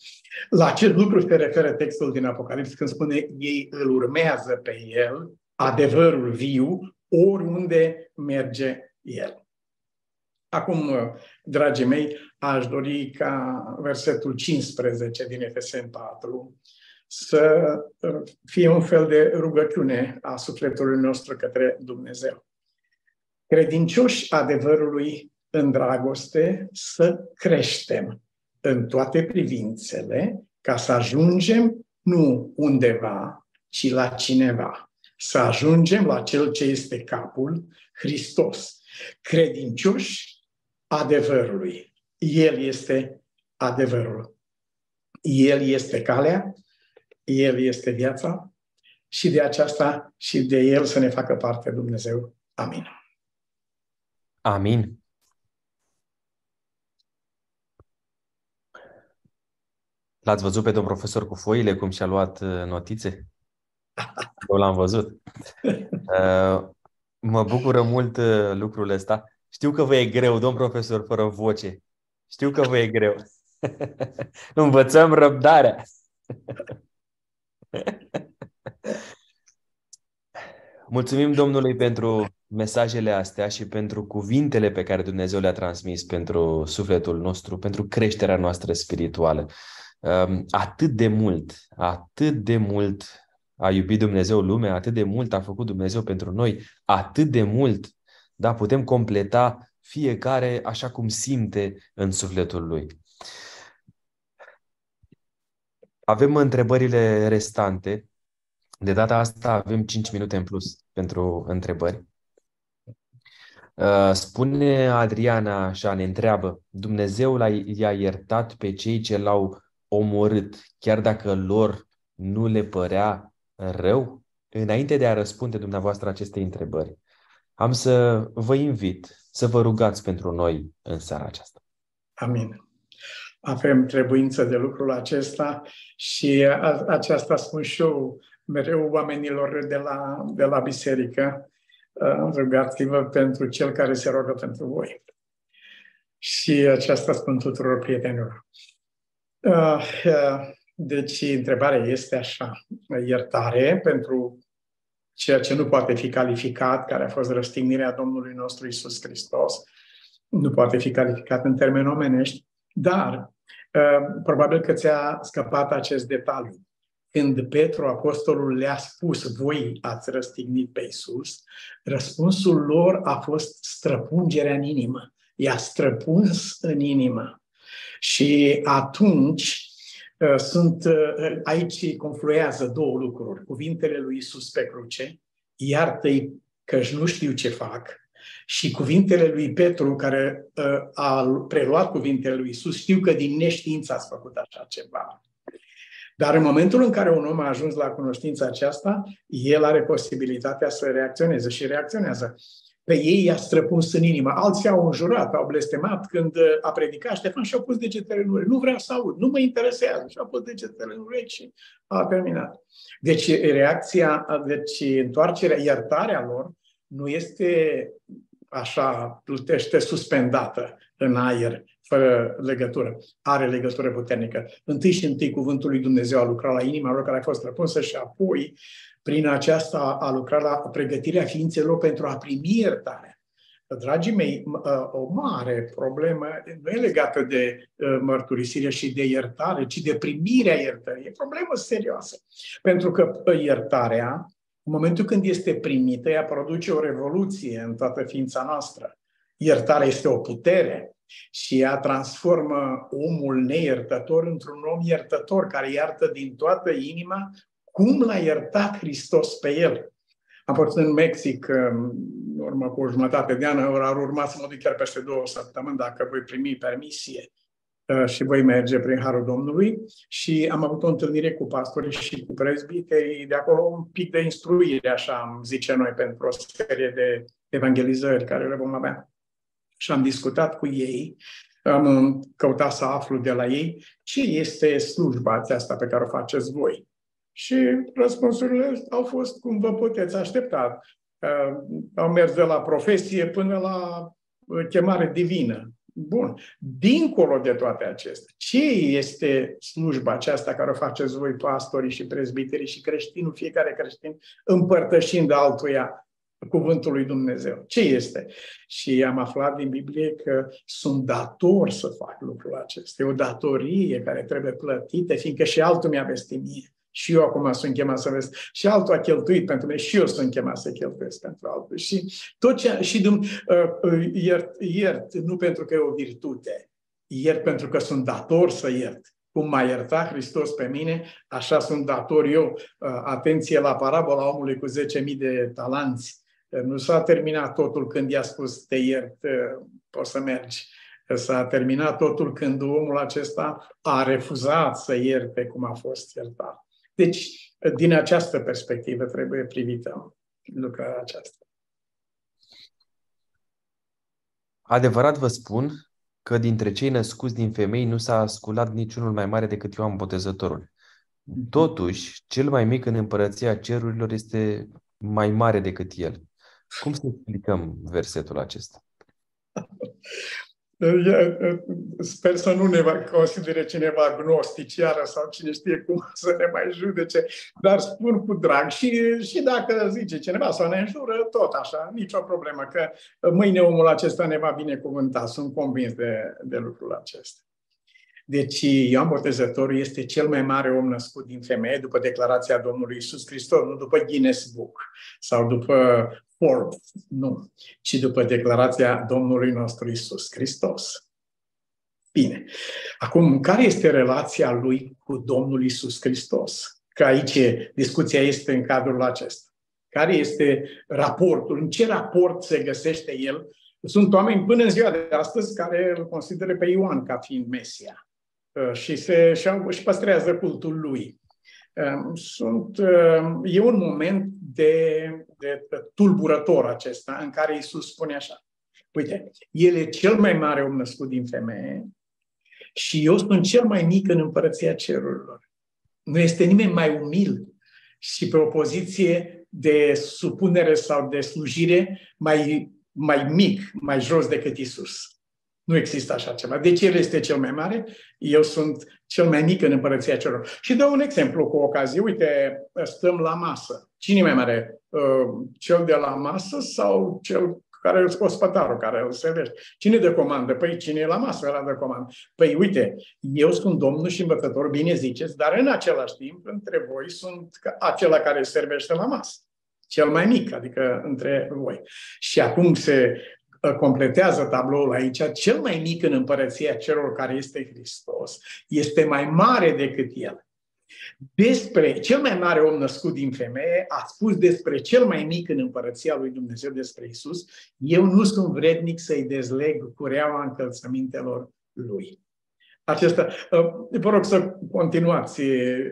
La ce lucru se referă textul din Apocalips când spune ei îl urmează pe el, adevărul viu, oriunde merge El. Acum, dragii mei, aș dori ca versetul 15 din Efesen 4 să fie un fel de rugăciune a sufletului nostru către Dumnezeu. Credincioși adevărului în dragoste să creștem în toate privințele ca să ajungem nu undeva, ci la cineva. Să ajungem la cel ce este capul, Hristos. Credincioși adevărului. El este adevărul. El este calea, El este viața și de aceasta și de El să ne facă parte Dumnezeu. Amin. Amin. L-ați văzut pe domn profesor cu foile, cum și-a luat uh, notițe? Eu l-am văzut. Uh, mă bucură mult uh, lucrul ăsta. Știu că vă e greu, domn profesor, fără voce. Știu că vă e greu. [LAUGHS] Învățăm răbdarea. [LAUGHS] Mulțumim Domnului pentru mesajele astea și pentru cuvintele pe care Dumnezeu le-a transmis pentru sufletul nostru, pentru creșterea noastră spirituală. Um, atât de mult, atât de mult a iubit Dumnezeu lumea, atât de mult a făcut Dumnezeu pentru noi, atât de mult, da, putem completa fiecare așa cum simte în sufletul lui. Avem întrebările restante. De data asta avem 5 minute în plus pentru întrebări. Uh, spune Adriana așa, ne întreabă, Dumnezeu i-a iertat pe cei ce l-au omorât, chiar dacă lor nu le părea rău? Înainte de a răspunde dumneavoastră aceste întrebări, am să vă invit să vă rugați pentru noi în seara aceasta. Amin. Avem trebuință de lucrul acesta și aceasta spun și eu mereu oamenilor de la, de la biserică. Uh, rugați-vă pentru cel care se roagă pentru voi. Și aceasta spun tuturor prietenilor. Uh, uh, deci, întrebarea este așa, iertare pentru ceea ce nu poate fi calificat, care a fost răstignirea Domnului nostru Isus Hristos, nu poate fi calificat în termeni omenești, dar probabil că ți-a scăpat acest detaliu. Când Petru, apostolul, le-a spus, voi ați răstignit pe Isus, răspunsul lor a fost străpungerea în inimă. I-a străpuns în inimă. Și atunci uh, sunt, uh, aici confluează două lucruri. Cuvintele lui Isus pe cruce, iartă-i că nu știu ce fac, și cuvintele lui Petru, care uh, a preluat cuvintele lui Isus, știu că din neștiință ați făcut așa ceva. Dar în momentul în care un om a ajuns la cunoștința aceasta, el are posibilitatea să reacționeze și reacționează pe ei i-a străpuns în inimă. Alții au înjurat, au blestemat când uh, a predicat Ștefan și au pus degetele în urechi. Nu vreau să aud, nu mă interesează. Și au pus degetele în urechi și a terminat. Deci reacția, deci întoarcerea, iertarea lor nu este așa plutește suspendată în aer, fără legătură. Are legătură puternică. Întâi și întâi cuvântul lui Dumnezeu a lucrat la inima lor care a fost răpunsă și apoi prin aceasta a lucrat la pregătirea ființelor pentru a primi iertarea. Dragii mei, o mare problemă nu e legată de mărturisire și de iertare, ci de primirea iertării. E o problemă serioasă. Pentru că iertarea, în momentul când este primită, ea produce o revoluție în toată ființa noastră. Iertarea este o putere și ea transformă omul neiertător într-un om iertător care iartă din toată inima cum l-a iertat Hristos pe el. Am fost în Mexic în urmă cu o jumătate de an, ar urma să mă duc chiar peste două săptămâni dacă voi primi permisie uh, și voi merge prin Harul Domnului și am avut o întâlnire cu pastorii și cu prezbiterii, de acolo un pic de instruire, așa am zice noi, pentru o serie de evangelizări care le vom avea. Și am discutat cu ei, am căutat să aflu de la ei ce este slujba aceasta pe care o faceți voi. Și răspunsurile au fost cum vă puteți aștepta. Uh, au mers de la profesie până la uh, chemare divină. Bun. Dincolo de toate acestea, ce este slujba aceasta care o faceți voi, pastorii și prezbiterii și creștinul, fiecare creștin, împărtășind altuia cuvântul lui Dumnezeu. Ce este? Și am aflat din Biblie că sunt dator să fac lucrul acesta. E o datorie care trebuie plătită, fiindcă și altul mi-a vestit mie. Și eu acum sunt chemat să vezi. Și altul a cheltuit pentru mine și eu sunt chemat să cheltuiesc pentru altul. Și tot ce, și dum, uh, uh, iert, iert, nu pentru că e o virtute, iert pentru că sunt dator să iert. Cum m-a iertat Hristos pe mine, așa sunt dator eu. Uh, atenție la parabola omului cu 10.000 de talanți. Uh, nu s-a terminat totul când i-a spus te iert, uh, poți să mergi. S-a terminat totul când omul acesta a refuzat să ierte cum a fost iertat. Deci, din această perspectivă trebuie privită lucrarea aceasta. Adevărat vă spun că dintre cei născuți din femei nu s-a sculat niciunul mai mare decât Ioan Botezătorul. Mhm. Totuși, cel mai mic în împărăția cerurilor este mai mare decât el. Cum să explicăm versetul acesta? Sper să nu ne considere cineva gnostic iară sau cine știe cum [LAUGHS] să ne mai judece, dar spun cu drag și, și dacă zice cineva să ne înjură, tot așa, nicio problemă, că mâine omul acesta ne va binecuvânta, sunt convins de, de lucrul acesta. Deci Ioan Botezătorul este cel mai mare om născut din femeie după declarația Domnului Isus Hristos, nu după Guinness Book sau după Forbes, nu, ci după declarația Domnului nostru Isus Hristos. Bine. Acum, care este relația lui cu Domnul Isus Hristos? Că aici discuția este în cadrul acesta. Care este raportul? În ce raport se găsește el? Sunt oameni până în ziua de astăzi care îl consideră pe Ioan ca fiind Mesia uh, și, se, și, și păstrează cultul lui. Um, sunt, um, e un moment de, de tulburător acesta în care Isus spune așa. Uite, el e cel mai mare om născut din femeie și eu sunt cel mai mic în împărăția cerurilor. Nu este nimeni mai umil și pe o poziție de supunere sau de slujire mai, mai mic, mai jos decât Isus. Nu există așa ceva. Deci El este cel mai mare, eu sunt cel mai mic în împărăția celor. Și dau un exemplu cu ocazie. Uite, stăm la masă. Cine mai mare? Uh, cel de la masă sau cel care îl ospătarul care îl servește. Cine de comandă? Păi cine e la masă ăla de comandă? Păi uite, eu sunt domnul și învățător, bine ziceți, dar în același timp, între voi sunt acela care servește la masă. Cel mai mic, adică între voi. Și acum se completează tabloul aici, cel mai mic în împărăția celor care este Hristos este mai mare decât El. Despre cel mai mare om născut din femeie a spus despre cel mai mic în împărăția lui Dumnezeu, despre Isus, eu nu sunt vrednic să-i dezleg cureaua încălțămintelor lui. Acesta, uh, vă rog să continuați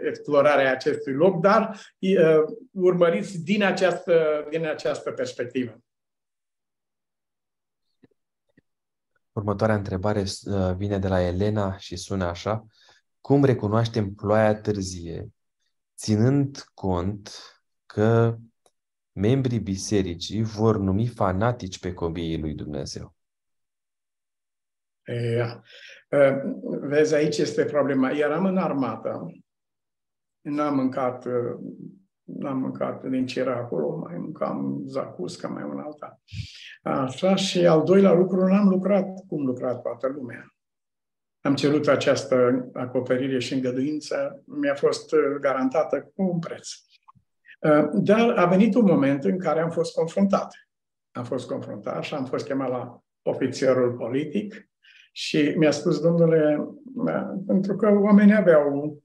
explorarea acestui loc, dar uh, urmăriți din această, din această perspectivă. Următoarea întrebare uh, vine de la Elena și sună așa. Cum recunoaștem ploaia târzie, ținând cont că membrii bisericii vor numi fanatici pe copiii lui Dumnezeu? Yeah. Uh, vezi, aici este problema. Eram în armată, n-am mâncat uh, n-am mâncat din ce era acolo, mai mâncam zacusca, mai un alta. Așa, și al doilea lucru, n-am lucrat cum lucrat toată lumea. Am cerut această acoperire și îngăduință, mi-a fost garantată cu un preț. Dar a venit un moment în care am fost confruntat. Am fost confruntat și am fost chemat la ofițerul politic și mi-a spus, domnule, pentru că oamenii aveau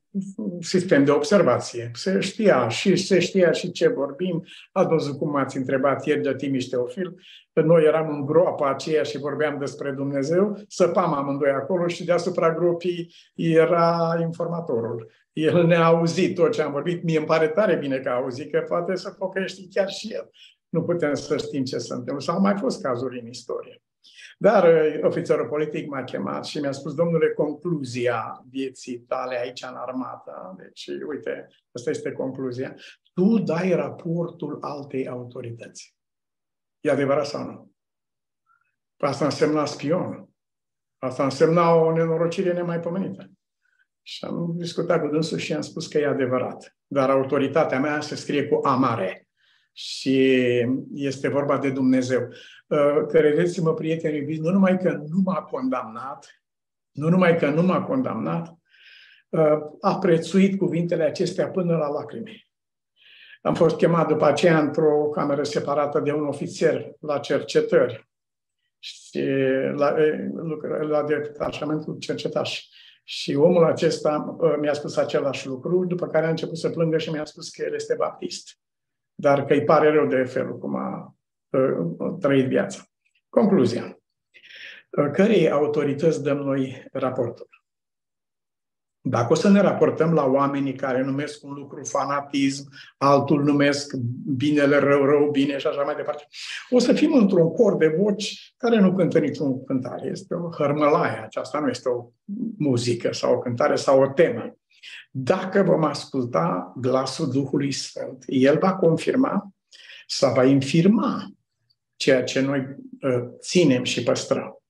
sistem de observație. Se știa și se știa și ce vorbim. Ați văzut cum m-ați întrebat ieri de Timiș Teofil, că noi eram în groapa aceea și vorbeam despre Dumnezeu, săpam amândoi acolo și deasupra gropii era informatorul. El ne-a auzit tot ce am vorbit. Mie îmi pare tare bine că a auzit, că poate să pocăiești chiar și el. Nu putem să știm ce se întâmplă. Sau mai fost cazuri în istorie. Dar uh, ofițerul politic m-a chemat și mi-a spus, domnule, concluzia vieții tale aici în armată, deci, uite, asta este concluzia, tu dai raportul altei autorități. E adevărat sau nu? Asta însemna spion. Asta însemna o nenorocire nemaipomenită. Și am discutat cu dânsul și am spus că e adevărat. Dar autoritatea mea se scrie cu amare. Și este vorba de Dumnezeu. Uh, credeți-mă, prieteni iubiți, nu numai că nu m-a condamnat, nu numai că nu m-a condamnat, uh, a prețuit cuvintele acestea până la lacrime. Am fost chemat după aceea într-o cameră separată de un ofițer la cercetări și la, la detașamentul cercetaș. Și omul acesta uh, mi-a spus același lucru, după care a început să plângă și mi-a spus că el este baptist, dar că îi pare rău de felul cum a uh, trăit viața. Concluzia. Uh, cărei autorități dăm noi raportul? Dacă o să ne raportăm la oamenii care numesc un lucru fanatism, altul numesc binele rău, rău, bine și așa mai departe, o să fim într-un cor de voci care nu cântă niciun cântare. Este o hărmălaie. Aceasta nu este o muzică sau o cântare sau o temă. Dacă vom asculta glasul Duhului Sfânt, El va confirma sau va infirma ceea ce noi uh, ținem și păstrăm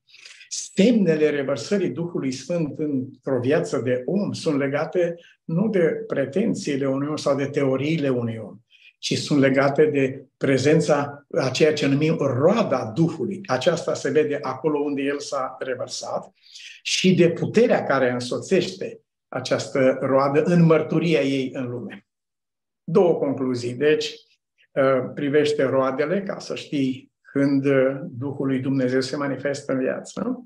semnele revărsării Duhului Sfânt într-o viață de om sunt legate nu de pretențiile unui om sau de teoriile unui om, ci sunt legate de prezența a ceea ce numim roada Duhului. Aceasta se vede acolo unde el s-a revărsat și de puterea care însoțește această roadă în mărturia ei în lume. Două concluzii. Deci, uh, privește roadele, ca să știi când uh, Duhul lui Dumnezeu se manifestă în viață.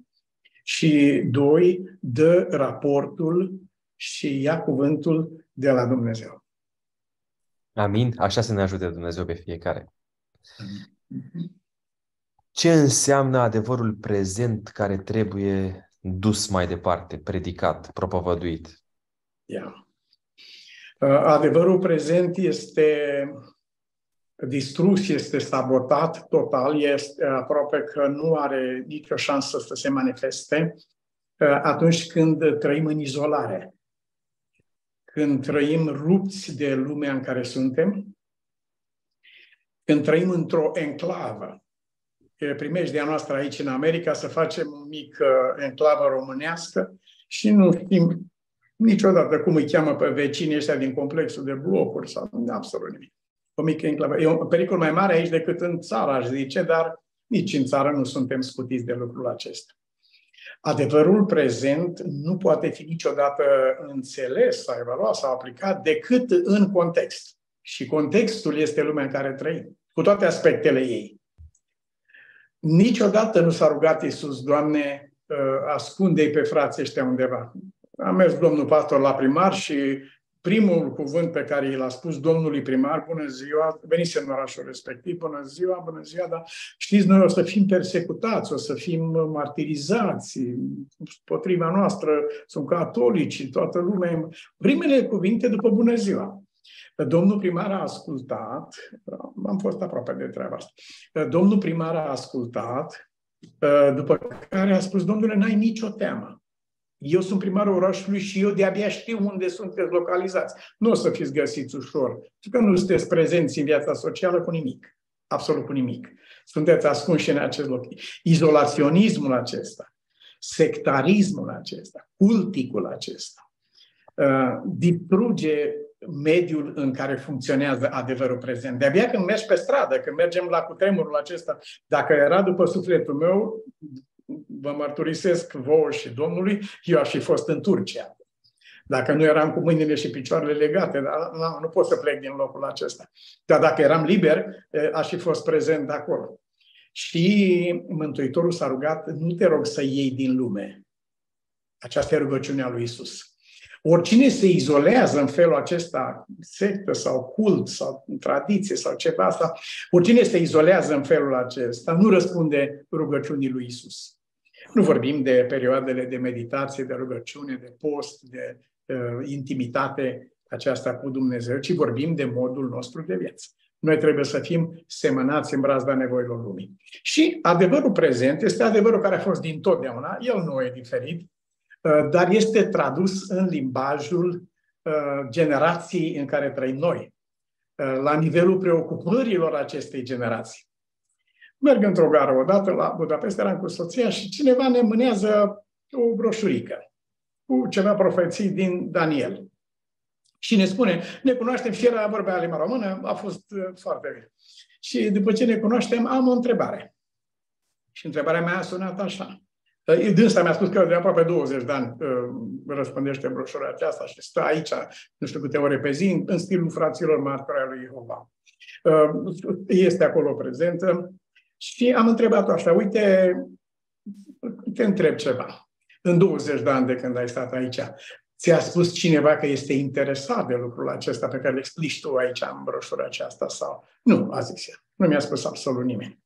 Și doi, dă raportul și ia cuvântul de la Dumnezeu. Amin. Așa să ne ajute Dumnezeu pe fiecare. Ce înseamnă adevărul prezent care trebuie dus mai departe, predicat, propovăduit? Yeah. Uh, adevărul prezent este distrus, este sabotat total, este aproape că nu are nicio șansă să se manifeste uh, atunci când trăim în izolare, când trăim rupți de lumea în care suntem, când trăim într-o enclavă. Primejdea noastră aici în America să facem o mică enclavă românească și nu știm niciodată cum îi cheamă pe vecinii ăștia din complexul de blocuri sau absolut nimic o mică enclavă. E un pericol mai mare aici decât în țară, aș zice, dar nici în țară nu suntem scutiți de lucrul acesta. Adevărul prezent nu poate fi niciodată înțeles sau evaluat sau aplicat decât în context. Și contextul este lumea în care trăim, cu toate aspectele ei. Niciodată nu s-a rugat Iisus, Doamne, ă, ascunde-i pe frații ăștia undeva. A mers domnul pastor la primar și primul cuvânt pe care i l-a spus domnului primar, bună ziua, venise în orașul respectiv, bună ziua, bună ziua, dar știți, noi o să fim persecutați, o să fim martirizați, potriva noastră sunt catolici, toată lumea. Primele cuvinte după bună ziua. Domnul primar a ascultat, am fost aproape de treaba asta, domnul primar a ascultat, după care a spus, domnule, n-ai nicio teamă. Eu sunt primarul orașului și eu de-abia știu unde sunteți localizați. Nu o să fiți găsiți ușor, pentru că nu sunteți prezenți în viața socială cu nimic. Absolut cu nimic. Sunteți ascunși în acest loc. Izolaționismul acesta, sectarismul acesta, culticul acesta, uh, distruge mediul în care funcționează adevărul prezent. De-abia când mergi pe stradă, când mergem la cutremurul acesta, dacă era după sufletul meu, vă mărturisesc vouă și Domnului, eu aș fi fost în Turcia. Dacă nu eram cu mâinile și picioarele legate, dar nu, nu pot să plec din locul acesta. Dar dacă eram liber, aș fi fost prezent acolo. Și Mântuitorul s-a rugat, nu te rog să iei din lume. Aceasta e rugăciunea lui Isus. Oricine se izolează în felul acesta, sectă sau cult sau tradiție sau ceva, sau oricine se izolează în felul acesta, nu răspunde rugăciunii lui Isus. Nu vorbim de perioadele de meditație, de rugăciune, de post, de uh, intimitate aceasta cu Dumnezeu, ci vorbim de modul nostru de viață. Noi trebuie să fim semănați în brazda nevoilor lumii. Și adevărul prezent este adevărul care a fost din totdeauna, el nu e diferit, uh, dar este tradus în limbajul uh, generației în care trăim noi, uh, la nivelul preocupărilor acestei generații. Merg într-o gară odată la Budapesta, eram cu soția și cineva ne mânează o broșurică cu ceva profeții din Daniel. Și ne spune, ne cunoaștem și era vorbea limba română, a fost uh, foarte bine. Și după ce ne cunoaștem, am o întrebare. Și întrebarea mea a sunat așa. Uh, dânsa mi-a spus că de aproape 20 de ani uh, răspândește broșura aceasta și stă aici, nu știu câte ore pe zi, în stilul fraților martori al lui Jehova. Este acolo prezentă și am întrebat-o așa, uite, te întreb ceva. În 20 de ani de când ai stat aici, ți-a spus cineva că este interesat de lucrul acesta pe care îl explici tu aici în broșura aceasta sau... Nu, a zis ea. Nu mi-a spus absolut nimeni.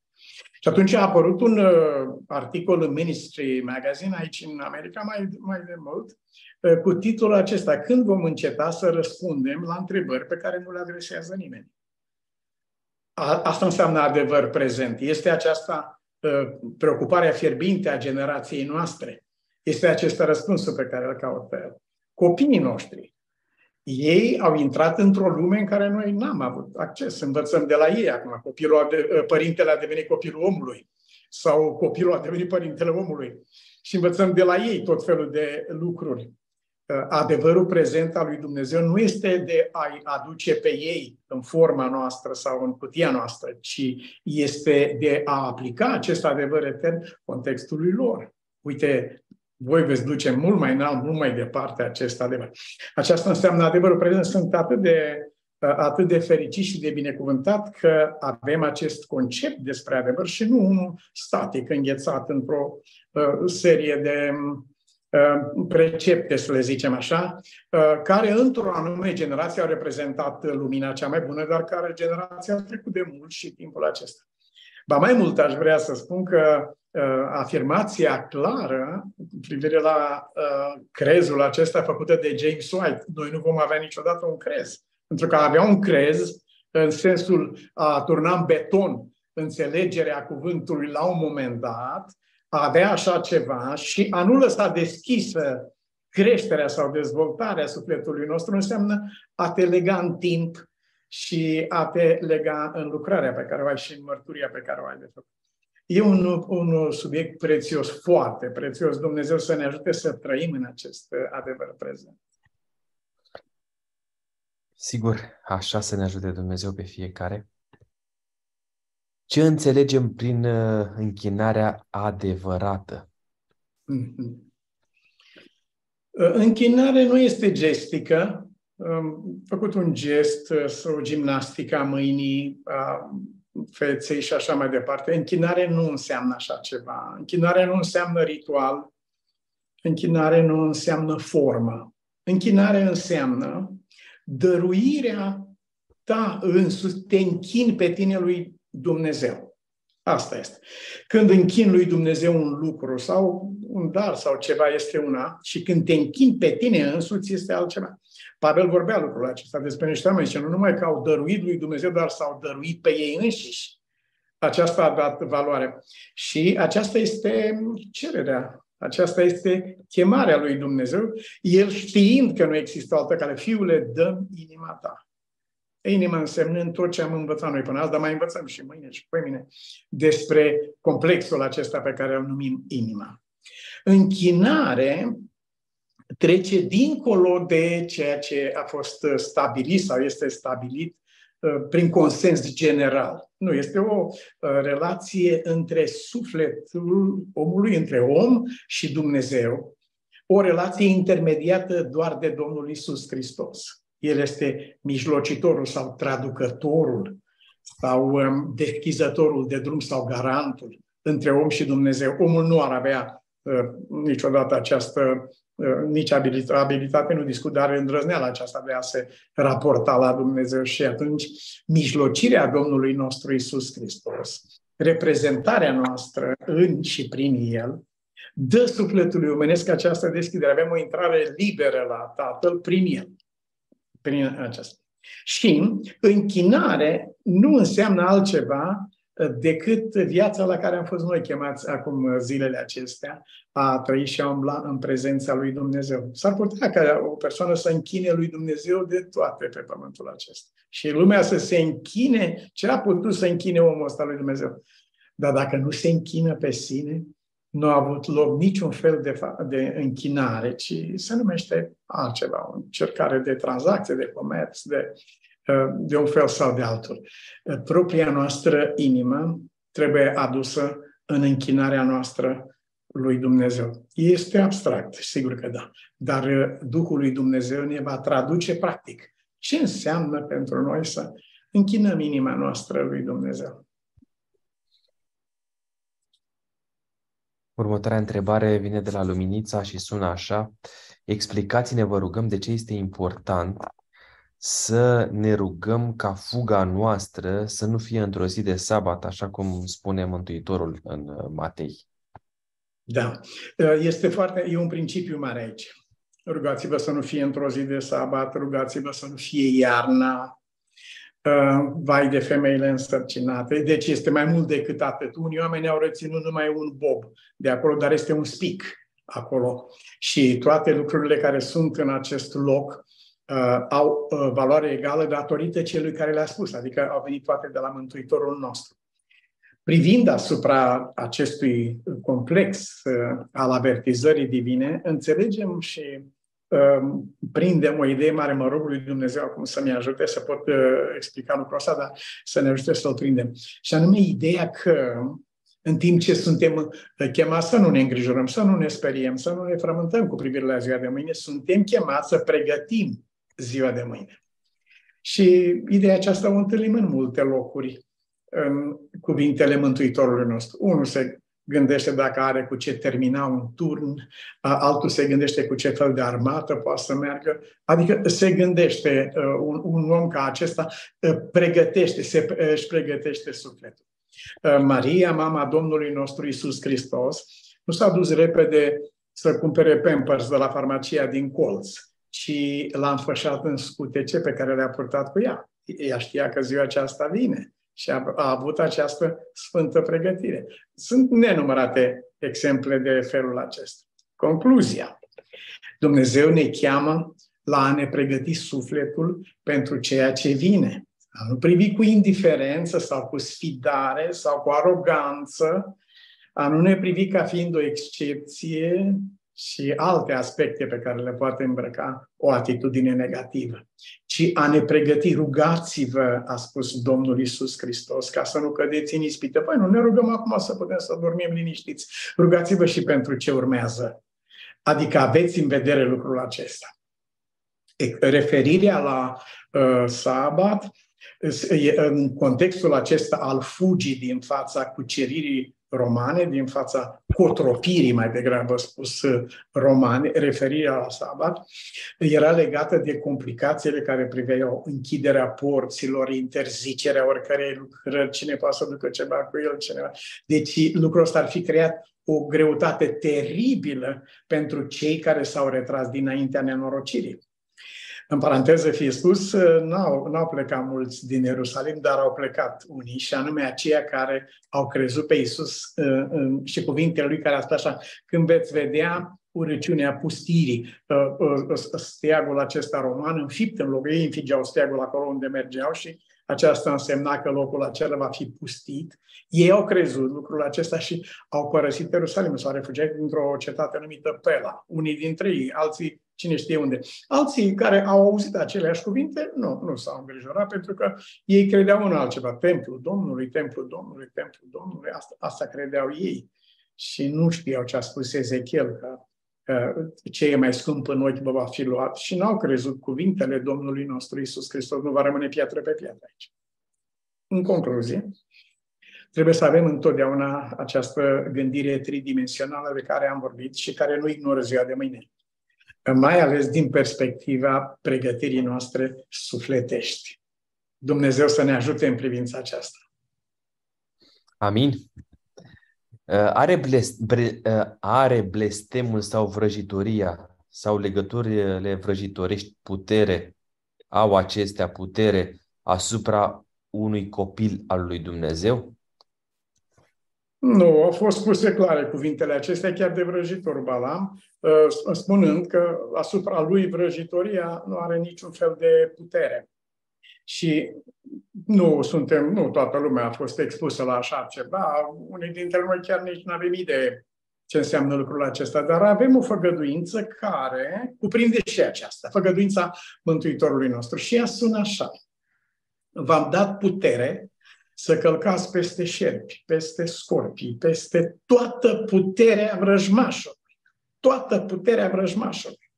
Și atunci a apărut un uh, articol în Ministry Magazine aici în America mai, mai de mult uh, cu titlul acesta Când vom înceta să răspundem la întrebări pe care nu le adresează nimeni? A, asta înseamnă adevăr prezent. Este aceasta uh, preocuparea fierbinte a generației noastre. Este acesta răspunsul pe care îl caut pe el copiii noștri. Ei au intrat într-o lume în care noi n-am avut acces. Învățăm de la ei acum. Copilul a de, ă, părintele a devenit copilul omului sau copilul a devenit părintele omului. Și învățăm de la ei tot felul de lucruri. Ă, adevărul prezent al lui Dumnezeu nu este de a-i aduce pe ei în forma noastră sau în cutia noastră, ci este de a aplica acest adevăr etern contextului lor. Uite, voi veți duce mult mai înalt, mult mai departe acest adevăr. Aceasta înseamnă adevărul prezent. Sunt atât de, uh, atât de fericit și de binecuvântat că avem acest concept despre adevăr și nu unul static, înghețat într-o uh, serie de uh, precepte, să le zicem așa, uh, care într-o anume generație au reprezentat lumina cea mai bună, dar care generația a trecut de mult și timpul acesta. Ba mai mult aș vrea să spun că uh, afirmația clară cu privire la uh, crezul acesta făcută de James White, noi nu vom avea niciodată un crez. Pentru că avea un crez în sensul a turna în beton înțelegerea cuvântului la un moment dat, a avea așa ceva și a nu lăsa deschisă creșterea sau dezvoltarea sufletului nostru înseamnă a te lega în timp și a te lega în lucrarea pe care o ai și în mărturia pe care o ai de făcut. E un, un subiect prețios, foarte prețios. Dumnezeu să ne ajute să trăim în acest adevăr prezent. Sigur, așa să ne ajute Dumnezeu pe fiecare. Ce înțelegem prin uh, închinarea adevărată? Mm-hmm. Închinare nu este gestică, am făcut un gest, uh, o gimnastică a mâinii, a feței și așa mai departe. Închinare nu înseamnă așa ceva. Închinare nu înseamnă ritual. Închinare nu înseamnă formă. Închinare înseamnă dăruirea ta însuți, te închin pe tine lui Dumnezeu. Asta este. Când închin lui Dumnezeu un lucru sau un dar sau ceva este una și când te închin pe tine însuți este altceva. Pavel vorbea lucrul acesta despre niște oameni și nu numai că au dăruit lui Dumnezeu, dar s-au dăruit pe ei înșiși. Aceasta a dat valoare. Și aceasta este cererea. Aceasta este chemarea lui Dumnezeu. El știind că nu există altă cale, fiule, dă inima ta. Inima însemnând tot ce am învățat noi până azi, dar mai învățăm și mâine și pe mine despre complexul acesta pe care îl numim inima. Închinare trece dincolo de ceea ce a fost uh, stabilit sau este stabilit uh, prin consens general. Nu, este o uh, relație între sufletul omului, între om și Dumnezeu, o relație intermediată doar de Domnul Isus Hristos. El este mijlocitorul sau traducătorul sau um, deschizătorul de drum sau garantul între om și Dumnezeu. Omul nu ar avea niciodată această Uh, nici abilitate, nu discut, dar îndrăzneala aceasta de a se raporta la Dumnezeu și atunci mijlocirea Domnului nostru Isus Hristos, reprezentarea noastră în și prin El, dă sufletului omenesc această deschidere. Avem o intrare liberă la Tatăl prin El. Prin aceasta. Și închinare nu înseamnă altceva decât viața la care am fost noi chemați acum zilele acestea, a trăi și a umbla în prezența lui Dumnezeu. S-ar putea ca o persoană să închine lui Dumnezeu de toate pe pământul acesta. Și lumea să se închine, ce a putut să închine omul ăsta lui Dumnezeu? Dar dacă nu se închină pe sine, nu a avut loc niciun fel de, de închinare, ci se numește altceva, o încercare de tranzacție, de comerț, de, uh, de un fel sau de altul. Uh, propria noastră inimă trebuie adusă în închinarea noastră lui Dumnezeu. Este abstract, sigur că da, dar uh, Duhul lui Dumnezeu ne va traduce practic ce înseamnă pentru noi să închinăm inima noastră lui Dumnezeu. Următoarea întrebare vine de la Luminița și sună așa. Explicați-ne, vă rugăm, de ce este important să ne rugăm ca fuga noastră să nu fie într-o zi de sabat, așa cum spune Mântuitorul în uh, Matei. Da, uh, este foarte, e un principiu mare aici. Rugați-vă să nu fie într-o zi de sabat, rugați-vă să nu fie iarna, Uh, vai de femeile însărcinate. Deci este mai mult decât atât. Unii oameni au reținut numai un bob de acolo, dar este un spic acolo. Și toate lucrurile care sunt în acest loc uh, au uh, valoare egală datorită celui care le-a spus, adică au venit toate de la Mântuitorul nostru. Privind asupra acestui complex uh, al avertizării divine, înțelegem și prindem o idee mare, mă rog lui Dumnezeu acum să-mi ajute să pot uh, explica lucrul ăsta, dar să ne ajute să-l prindem. Și anume ideea că în timp ce suntem uh, chemați să nu ne îngrijorăm, să nu ne speriem, să nu ne frământăm cu privire la ziua de mâine, suntem chemați să pregătim ziua de mâine. Și ideea aceasta o întâlnim în multe locuri în cuvintele Mântuitorului nostru. Unul se gândește dacă are cu ce termina un turn, altul se gândește cu ce fel de armată poate să meargă. Adică se gândește, un, un om ca acesta pregătește, se, își pregătește sufletul. Maria, mama Domnului nostru Isus Hristos, nu s-a dus repede să cumpere Pampers de la farmacia din colț, ci l-a înfășat în scutece pe care le-a purtat cu ea. Ea știa că ziua aceasta vine și a, a avut această sfântă pregătire. Sunt nenumărate exemple de felul acesta. Concluzia. Dumnezeu ne cheamă la a ne pregăti sufletul pentru ceea ce vine. A nu privi cu indiferență sau cu sfidare sau cu aroganță, a nu ne privi ca fiind o excepție, și alte aspecte pe care le poate îmbrăca o atitudine negativă, ci a ne pregăti, rugați-vă, a spus Domnul Isus Hristos, ca să nu cădeți în ispită. Păi nu ne rugăm acum să putem să dormim liniștiți. Rugați-vă și pentru ce urmează. Adică aveți în vedere lucrul acesta. Referirea la uh, sabat, în contextul acesta al fugii din fața cuceririi romane, din fața cotropirii, mai degrabă spus, romane, referirea la sabat, era legată de complicațiile care priveau închiderea porților, interzicerea oricărei lucrări, cine poate să ducă ceva cu el, cineva. Deci lucrul ăsta ar fi creat o greutate teribilă pentru cei care s-au retras dinaintea nenorocirii. În paranteză fie spus, n-au, n-au plecat mulți din Ierusalim, dar au plecat unii, și anume aceia care au crezut pe Isus uh, și cuvintele lui care a spus așa, când veți vedea urăciunea pustirii, uh, uh, steagul acesta roman înfipt în loc, ei înfigeau steagul acolo unde mergeau și aceasta însemna că locul acela va fi pustit. Ei au crezut lucrul acesta și au părăsit Ierusalim, s-au refugiat dintr-o cetate numită Pela. Unii dintre ei, alții cine știe unde. Alții care au auzit aceleași cuvinte, nu, nu s-au îngrijorat pentru că ei credeau în altceva. Templul Domnului, templul Domnului, templul Domnului, asta, asta credeau ei. Și nu știau ce a spus Ezechiel, că ce e mai scump în ochi vă va fi luat și n-au crezut cuvintele Domnului nostru Isus Hristos, nu va rămâne piatră pe piatră aici. În concluzie, trebuie să avem întotdeauna această gândire tridimensională de care am vorbit și care nu ignoră ziua de mâine mai ales din perspectiva pregătirii noastre sufletești. Dumnezeu să ne ajute în privința aceasta. Amin. Uh, are, blest, bre, uh, are blestemul sau vrăjitoria sau legăturile vrăjitorești putere, au acestea putere asupra unui copil al lui Dumnezeu? Nu, au fost spuse clare cuvintele acestea chiar de vrăjitor Balam, uh, spunând că asupra lui vrăjitoria nu are niciun fel de putere. Și nu suntem, nu toată lumea a fost expusă la așa ceva, unii dintre noi chiar nici nu avem idee ce înseamnă lucrul acesta, dar avem o făgăduință care cuprinde și aceasta, făgăduința Mântuitorului nostru. Și ea sună așa. V-am dat putere să călcați peste șerpi, peste scorpii, peste toată puterea vrăjmașului. Toată puterea vrăjmașului.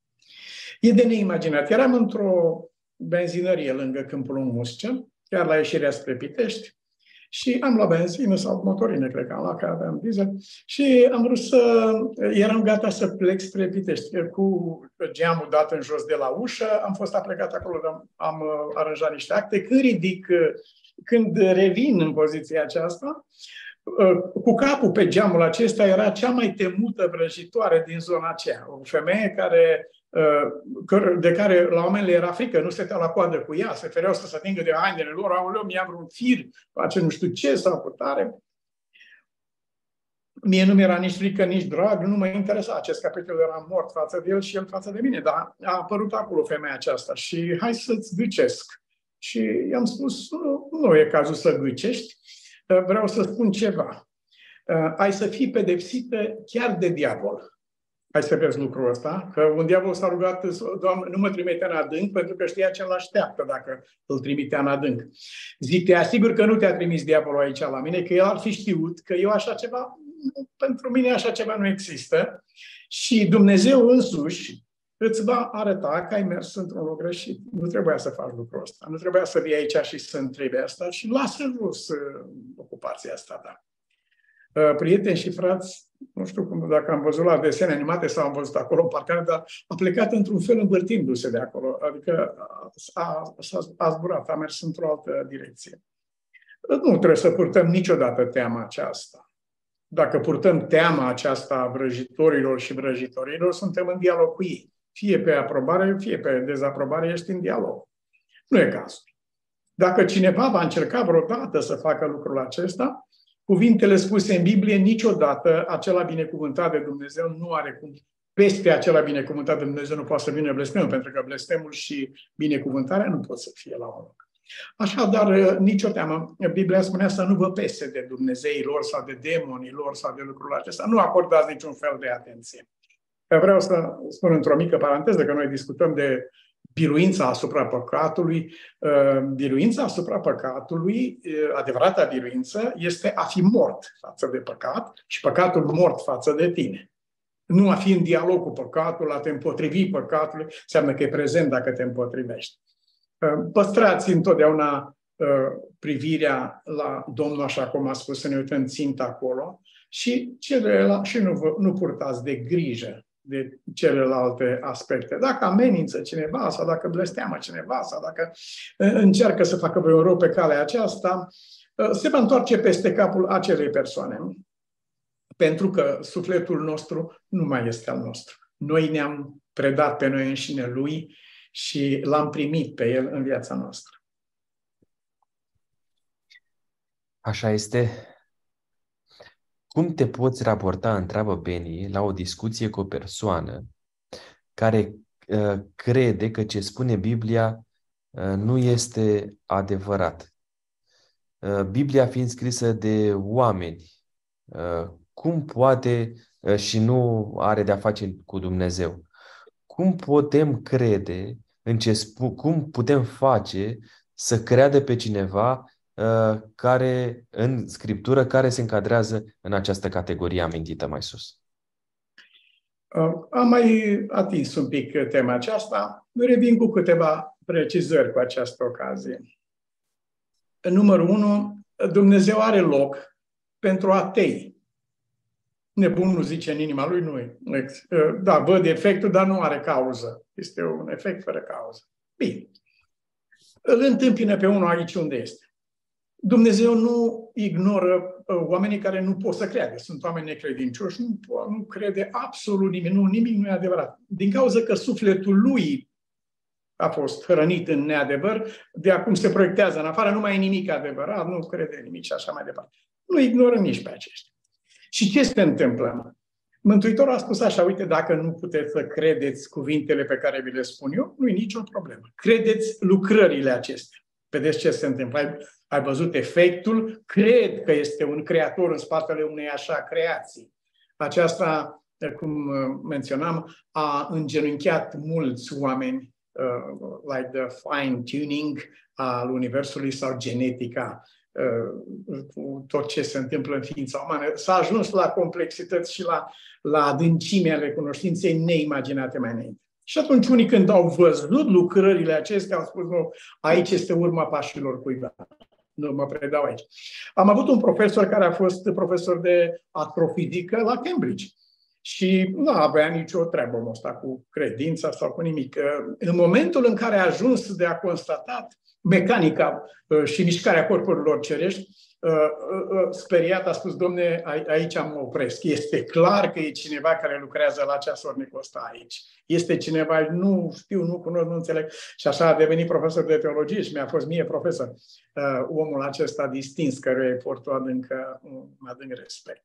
E de neimaginat. Eram într-o benzinărie lângă Câmpul Muscea, chiar la ieșirea spre Pitești, și am luat benzină sau motorină, cred că am luat, că aveam diesel. Și am vrut să... Eram gata să plec spre Pitești. Cu geamul dat în jos de la ușă, am fost aplecat acolo, am, am uh, aranjat niște acte. Când ridic, uh, când revin în poziția aceasta, uh, cu capul pe geamul acesta era cea mai temută vrăjitoare din zona aceea. O femeie care de care la oameni le era frică, nu stăteau la coadă cu ea, se fereau să se atingă de hainele lor, aoleu, mi-a vreun fir, face nu știu ce sau putare. Mie nu mi-era nici frică, nici drag, nu mă interesa. Acest capitol era mort față de el și el față de mine, dar a apărut acolo femeia aceasta și hai să-ți gâcesc. Și i-am spus, nu, nu e cazul să gâcești, vreau să spun ceva. Ai să fii pedepsită chiar de diavol. Hai să vezi lucrul ăsta, că un diavol s-a rugat, Doamne, nu mă trimite în adânc, pentru că știa ce îl așteaptă dacă îl trimitea în adânc. Zic, te asigur că nu te-a trimis diavolul aici la mine, că el ar fi știut că eu așa ceva, pentru mine așa ceva nu există și Dumnezeu însuși îți va arăta că ai mers într-un loc greșit. Nu trebuia să faci lucrul ăsta. Nu trebuia să vii aici și să întrebi asta și lasă jos uh, ocupația asta, da. Uh, prieteni și frați, nu știu cum, dacă am văzut la desene animate sau am văzut acolo în parcare, dar a plecat într-un fel învârtindu-se de acolo. Adică a, a, a zburat, a mers într-o altă direcție. Nu trebuie să purtăm niciodată teama aceasta. Dacă purtăm teama aceasta a vrăjitorilor și vrăjitorilor, suntem în dialog cu ei. Fie pe aprobare, fie pe dezaprobare, ești în dialog. Nu e cazul. Dacă cineva va încerca vreodată să facă lucrul acesta, cuvintele spuse în Biblie, niciodată acela binecuvântat de Dumnezeu nu are cum peste acela binecuvântat de Dumnezeu nu poate să vină blestemul, pentru că blestemul și binecuvântarea nu pot să fie la un loc. Așadar, nicio teamă. Biblia spunea să nu vă pese de Dumnezeilor sau de demonilor sau de lucrul acesta. Nu acordați niciun fel de atenție. Vreau să spun într-o mică paranteză că noi discutăm de biruința asupra păcatului. Uh, biruința asupra păcatului, uh, adevărata biruință, este a fi mort față de păcat și păcatul mort față de tine. Nu a fi în dialog cu păcatul, a te împotrivi păcatului, înseamnă că e prezent dacă te împotrivești. Uh, păstrați întotdeauna privirea la Domnul, așa cum a spus, să ne uităm țintă acolo, și, celelalte, și nu, vă, nu purtați de grijă de celelalte aspecte. Dacă amenință cineva sau dacă blesteamă cineva sau dacă încearcă să facă vreun rău pe calea aceasta, se va întoarce peste capul acelei persoane. Pentru că sufletul nostru nu mai este al nostru. Noi ne-am predat pe noi înșine lui și l-am primit pe el în viața noastră. Așa este. Cum te poți raporta, întreabă Benny, la o discuție cu o persoană care uh, crede că ce spune Biblia uh, nu este adevărat? Uh, Biblia fiind scrisă de oameni, uh, cum poate uh, și nu are de-a face cu Dumnezeu? Cum putem crede în ce spu- cum putem face să creadă pe cineva Uh, care, în scriptură, care se încadrează în această categorie amintită mai sus. Uh, am mai atins un pic tema aceasta. Revin cu câteva precizări cu această ocazie. În numărul 1, Dumnezeu are loc pentru atei. Nebunul zice în inima lui, nu uh, Da, văd efectul, dar nu are cauză. Este un efect fără cauză. Bine. Îl întâmpină pe unul aici unde este. Dumnezeu nu ignoră uh, oamenii care nu pot să creadă. Sunt oameni necredincioși, nu, nu crede absolut nimic, nu, nimic nu e adevărat. Din cauza că sufletul lui a fost hrănit în neadevăr, de acum se proiectează în afară, nu mai e nimic adevărat, nu crede nimic și așa mai departe. Nu ignoră nici pe aceștia. Și ce se întâmplă? Mântuitorul a spus așa, uite, dacă nu puteți să credeți cuvintele pe care vi le spun eu, nu e nicio problemă. Credeți lucrările acestea. Vedeți ce se întâmplă. Ai, ai văzut efectul? Cred că este un creator în spatele unei așa creații. Aceasta, cum menționam, a îngenunchiat mulți oameni, uh, like the fine-tuning al Universului sau genetica, uh, cu tot ce se întâmplă în ființa umană. S-a ajuns la complexități și la, la adâncime ale cunoștinței neimaginate mai înainte. Și atunci unii când au văzut lucrările acestea au spus, nu, aici este urma pașilor cuiva. Nu mă predau aici. Am avut un profesor care a fost profesor de astrofizică la Cambridge. Și nu avea nicio treabă omul ăsta cu credința sau cu nimic. În momentul în care a ajuns de a constatat mecanica uh, și mișcarea corpurilor cerești, uh, uh, speriat a spus, domne, aici mă opresc. Este clar că e cineva care lucrează la ceasornicul ăsta aici. Este cineva, nu știu, nu cunosc, nu înțeleg. Și așa a devenit profesor de teologie și mi-a fost mie profesor omul acesta distins, căruia îi port o adâncă, un adânc respect.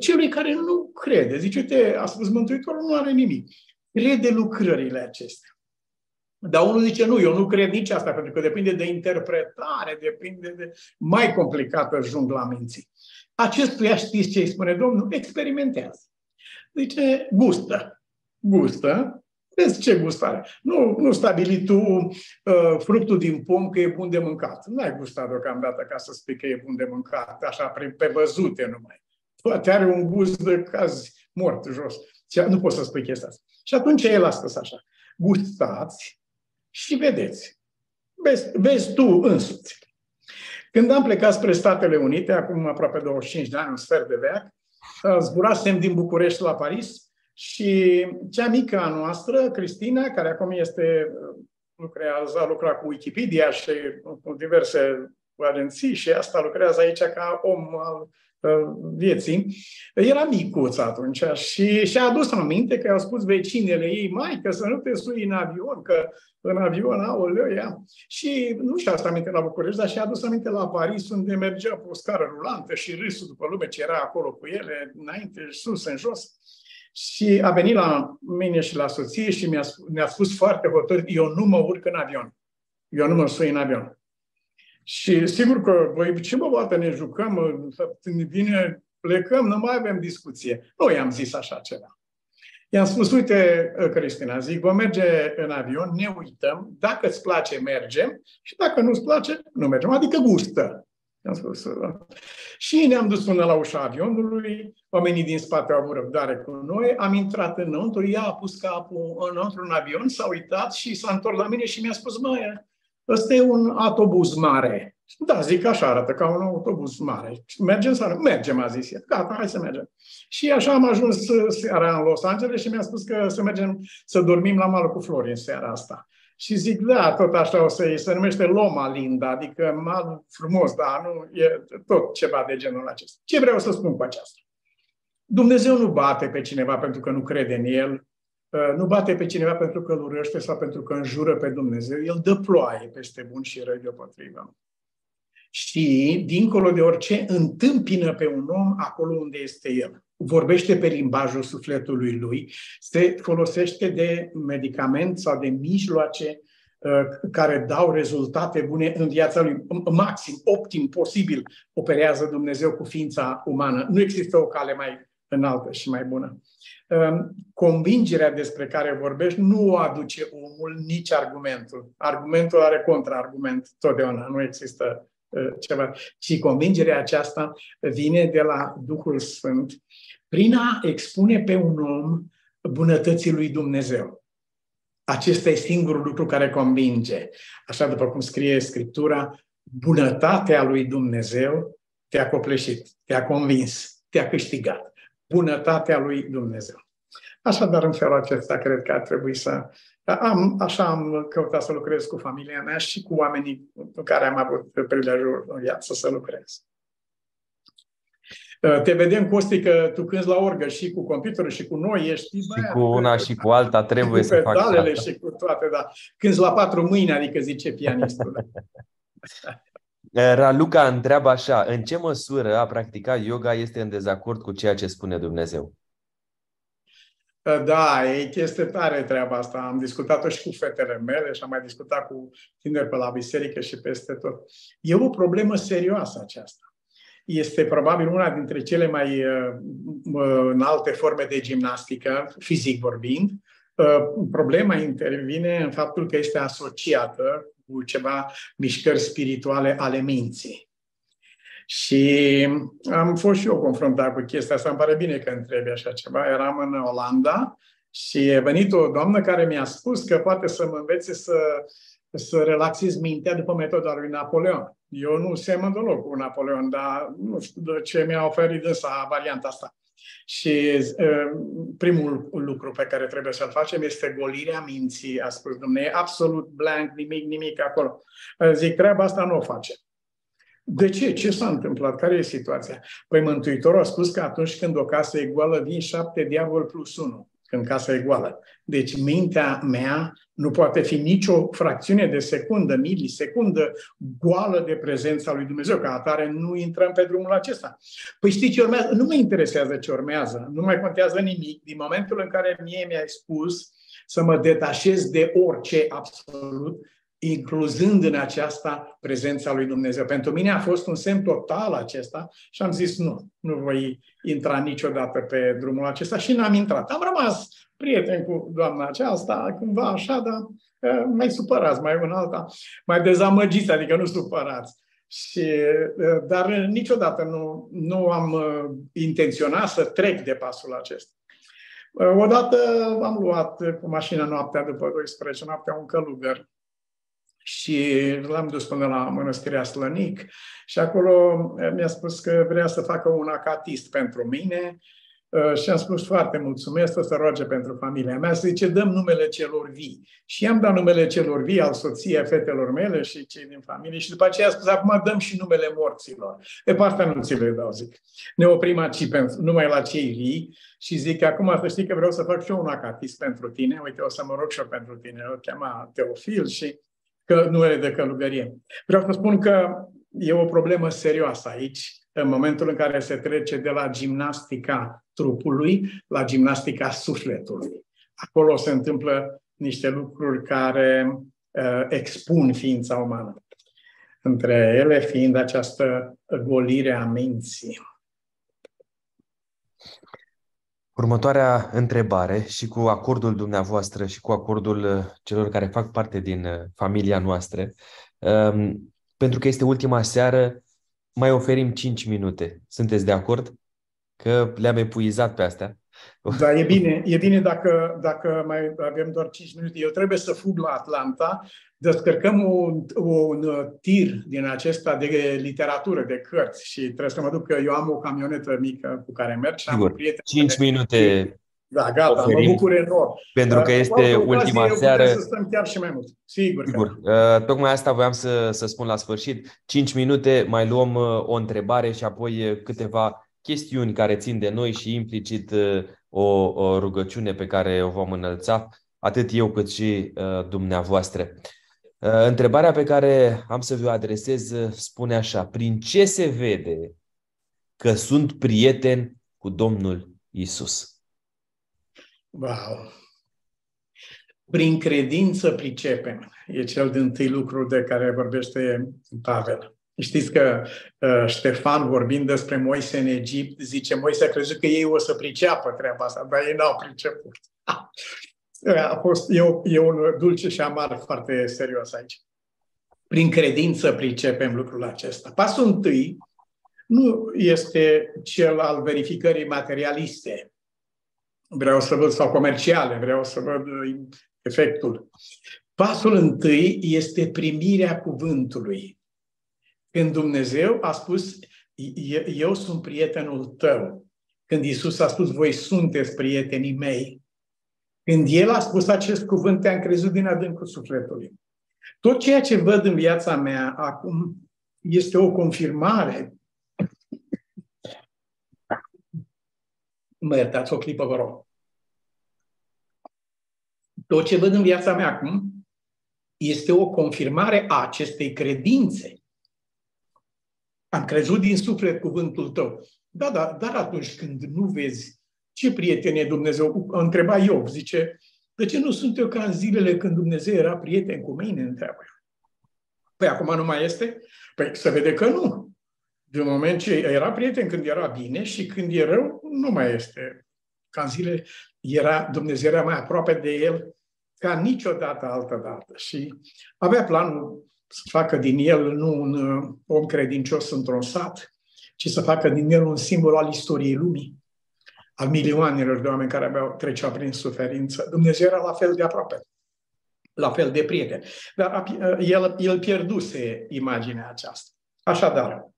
Celui care nu crede, zice, uite, a spus Mântuitorul, nu are nimic. Crede lucrările acestea. Dar unul zice, nu, eu nu cred nici asta, pentru că depinde de interpretare, depinde de... Mai complicată jungla minții. Acestuia știți ce îi spune Domnul? Experimentează. Zice, gustă. Gustă. Vezi ce gustare. Nu, nu stabili tu uh, fructul din pom că e bun de mâncat. Nu ai gustat deocamdată ca să spui că e bun de mâncat, așa, pe văzute numai. Poate are un gust de caz mort jos. Nu poți să spui chestia asta. Și atunci el a spus așa. Gustați și vedeți. Vezi, vezi tu însuți. Când am plecat spre Statele Unite, acum aproape 25 de ani, un sfert de veac, zburasem din București la Paris și cea mică a noastră, Cristina, care acum este, lucrează, a lucrat cu Wikipedia și cu diverse agenții și asta lucrează aici ca om al vieții, era micuț atunci și și-a adus aminte că i-au spus vecinele ei, mai, că să nu te sui în avion, că în avion, aoleu, ea. Și nu și-a adus aminte la București, dar și-a adus aminte la Paris, unde mergea pe o scară rulantă și râsul după lume ce era acolo cu ele, înainte, sus, în jos. Și a venit la mine și la soție și mi-a, ne-a spus foarte hotărât, eu nu mă urc în avion. Eu nu mă sui în avion. Și sigur că, voi ce mă poate ne jucăm, ne vine, plecăm, nu mai avem discuție. Nu i-am zis așa ceva. I-am spus, uite, Cristina, zic, vom merge în avion, ne uităm, dacă îți place, mergem și dacă nu-ți place, nu mergem. Adică gustă. I-am spus. Și ne-am dus până la ușa avionului, oamenii din spate au avut răbdare cu noi, am intrat înăuntru, ea a pus capul înăuntru în avion, s-a uitat și s-a întors la mine și mi-a spus, măi, Ăsta e un autobuz mare. Da, zic așa arată, ca un autobuz mare. Mergem sau nu? Mergem, a zis el. Gata, hai să mergem. Și așa am ajuns seara în Los Angeles și mi-a spus că să mergem să dormim la malul cu flori în seara asta. Și zic, da, tot așa o să se numește Loma Linda, adică mal frumos, da, nu, e tot ceva de genul acesta. Ce vreau să spun cu aceasta? Dumnezeu nu bate pe cineva pentru că nu crede în El, Uh, nu bate pe cineva pentru că îl urăște sau pentru că înjură pe Dumnezeu, el dă ploaie peste bun și răi deopotrivă. Și, dincolo de orice, întâmpină pe un om acolo unde este el. Vorbește pe limbajul sufletului lui, se folosește de medicament sau de mijloace uh, care dau rezultate bune în viața lui. Maxim, optim, posibil, operează Dumnezeu cu ființa umană. Nu există o cale mai înaltă și mai bună. Ehm, convingerea despre care vorbești nu o aduce omul nici argumentul. Argumentul are contraargument totdeauna, nu există ceva. Și convingerea aceasta vine de la Duhul Sfânt prin a expune pe un om bunătății lui Dumnezeu. Acesta e singurul lucru care convinge. Așa după cum scrie Scriptura, bunătatea lui Dumnezeu te-a copleșit, te-a convins, te-a câștigat bunătatea lui Dumnezeu. Așadar, în felul acesta, cred că ar trebui să... Am, așa am căutat să lucrez cu familia mea și cu oamenii cu care am avut prilejul în viață să lucrez. Te vedem, Costi, că tu cânti la orgă și cu computerul și cu noi ești... Și băiat, cu una și cu alta trebuie să fac asta. și cu toate, da. Cânti la patru mâini, adică zice pianistul. [LAUGHS] Eh, Raluca întreabă așa, în ce măsură a practica yoga este în dezacord cu ceea ce spune Dumnezeu? Eh, da, e chestie tare treaba asta. Am discutat-o și cu fetele mele și am mai discutat cu tineri pe la biserică și peste tot. E o problemă serioasă aceasta. este probabil una dintre cele mai uh, înalte forme de gimnastică, fizic vorbind. Uh, problema intervine în faptul că este asociată cu ceva mișcări spirituale ale minții. Și am fost și eu confruntat cu chestia asta, îmi pare bine că întrebi așa ceva. Eram în Olanda și a venit o doamnă care mi-a spus că poate să mă învețe să, să relaxez mintea după metoda lui Napoleon. Eu nu semăn deloc cu Napoleon, dar nu știu de ce mi-a oferit însă varianta asta. Și uh, primul lucru pe care trebuie să-l facem este golirea minții, a spus Dumnezeu, absolut blank, nimic, nimic acolo. Zic, treaba asta nu o facem. De ce? Ce s-a întâmplat? Care e situația? Păi Mântuitorul a spus că atunci când o casă e goală, vin șapte diavol plus unu când casa e goală. Deci mintea mea nu poate fi nicio fracțiune de secundă, milisecundă, goală de prezența lui Dumnezeu. Ca atare nu intrăm pe drumul acesta. Păi știi ce urmează? Nu mă interesează ce urmează. Nu mai contează nimic. Din momentul în care mie mi-ai spus să mă detașez de orice absolut, incluzând în aceasta prezența lui Dumnezeu. Pentru mine a fost un semn total acesta și am zis nu, nu voi intra niciodată pe drumul acesta și n-am intrat. Am rămas prieten cu doamna aceasta, cumva așa, dar uh, mai supărați, mai un alta, mai dezamăgiți, adică nu supărați. Și, uh, dar niciodată nu, nu am uh, intenționat să trec de pasul acesta. Odată am luat cu mașina noaptea, după 12 noaptea, un călugăr și l-am dus până la Mănăstirea Slănic și acolo eh, mi-a spus că vrea să facă un acatist pentru mine eh, și am spus foarte mulțumesc, să roage pentru familia mea. Să zice, dăm numele celor vii. Și i-am dat numele celor vii al soției, a fetelor mele și cei din familie și după aceea a spus, acum dăm și numele morților. De partea nu ți le dau, zic. Ne oprim aici pentru, numai la cei vii și zic, acum să știi că vreau să fac și eu un acatist pentru tine. Uite, o să mă rog și eu pentru tine. O chema Teofil și că nu e de călugărie. Vreau să spun că e o problemă serioasă aici, în momentul în care se trece de la gimnastica trupului la gimnastica sufletului. Acolo se întâmplă niște lucruri care uh, expun ființa umană. Între ele fiind această golire a minții. Următoarea întrebare și cu acordul dumneavoastră și cu acordul uh, celor care fac parte din uh, familia noastră, um, pentru că este ultima seară, mai oferim 5 minute. Sunteți de acord? Că le-am epuizat pe astea. Da, e bine, e bine dacă, dacă mai avem doar 5 minute. Eu trebuie să fug la Atlanta, descărcăm un, un tir din acesta de literatură, de cărți și trebuie să mă duc, că eu am o camionetă mică cu care merg și Sigur, am prieteni. 5 minute da, gata, oferim, mă bucur enorm. Pentru că este uh, ultima seară. să stăm chiar și mai mult. Sigur. Sigur. Că. Uh, tocmai asta voiam să, să spun la sfârșit. 5 minute, mai luăm uh, o întrebare și apoi uh, câteva chestiuni care țin de noi și implicit uh, o, o rugăciune pe care o vom înălța, atât eu cât și uh, dumneavoastră. Uh, întrebarea pe care am să vă adresez uh, spune așa: prin ce se vede că sunt prieten cu Domnul Isus? Wow! Prin credință pricepem. E cel din tâi lucru de care vorbește Pavel. Știți că uh, Ștefan, vorbind despre Moise în Egipt, zice, Moise a crezut că ei o să priceapă treaba asta, dar ei n-au priceput. [LAUGHS] a fost, e, o, e un dulce și amar foarte serios aici. Prin credință pricepem lucrul acesta. Pasul întâi nu este cel al verificării materialiste. Vreau să văd, sau comerciale, vreau să văd efectul. Pasul întâi este primirea cuvântului. Când Dumnezeu a spus, eu sunt prietenul tău, când Isus a spus, voi sunteți prietenii mei, când El a spus acest cuvânt, te-am crezut din adâncul sufletului. Tot ceea ce văd în viața mea acum este o confirmare. Mă iertați o clipă, vă rog. Tot ce văd în viața mea acum este o confirmare a acestei credințe. Am crezut din suflet cuvântul tău. Da, da, dar atunci când nu vezi ce prieten e Dumnezeu, întreba Iov, zice, de ce nu sunt eu ca în zilele când Dumnezeu era prieten cu mine, întreabă. Păi acum nu mai este? Păi să vede că nu. De moment ce era prieten când era bine și când e rău, nu mai este. Ca în zile era, Dumnezeu era mai aproape de el ca niciodată altă dată. Și avea planul să facă din el nu un uh, om credincios într-un sat, ci să facă din el un simbol al istoriei lumii, al milioanelor de oameni care aveau trecea prin suferință. Dumnezeu era la fel de aproape, la fel de prieten. Dar uh, el, el pierduse imaginea aceasta. Așadar,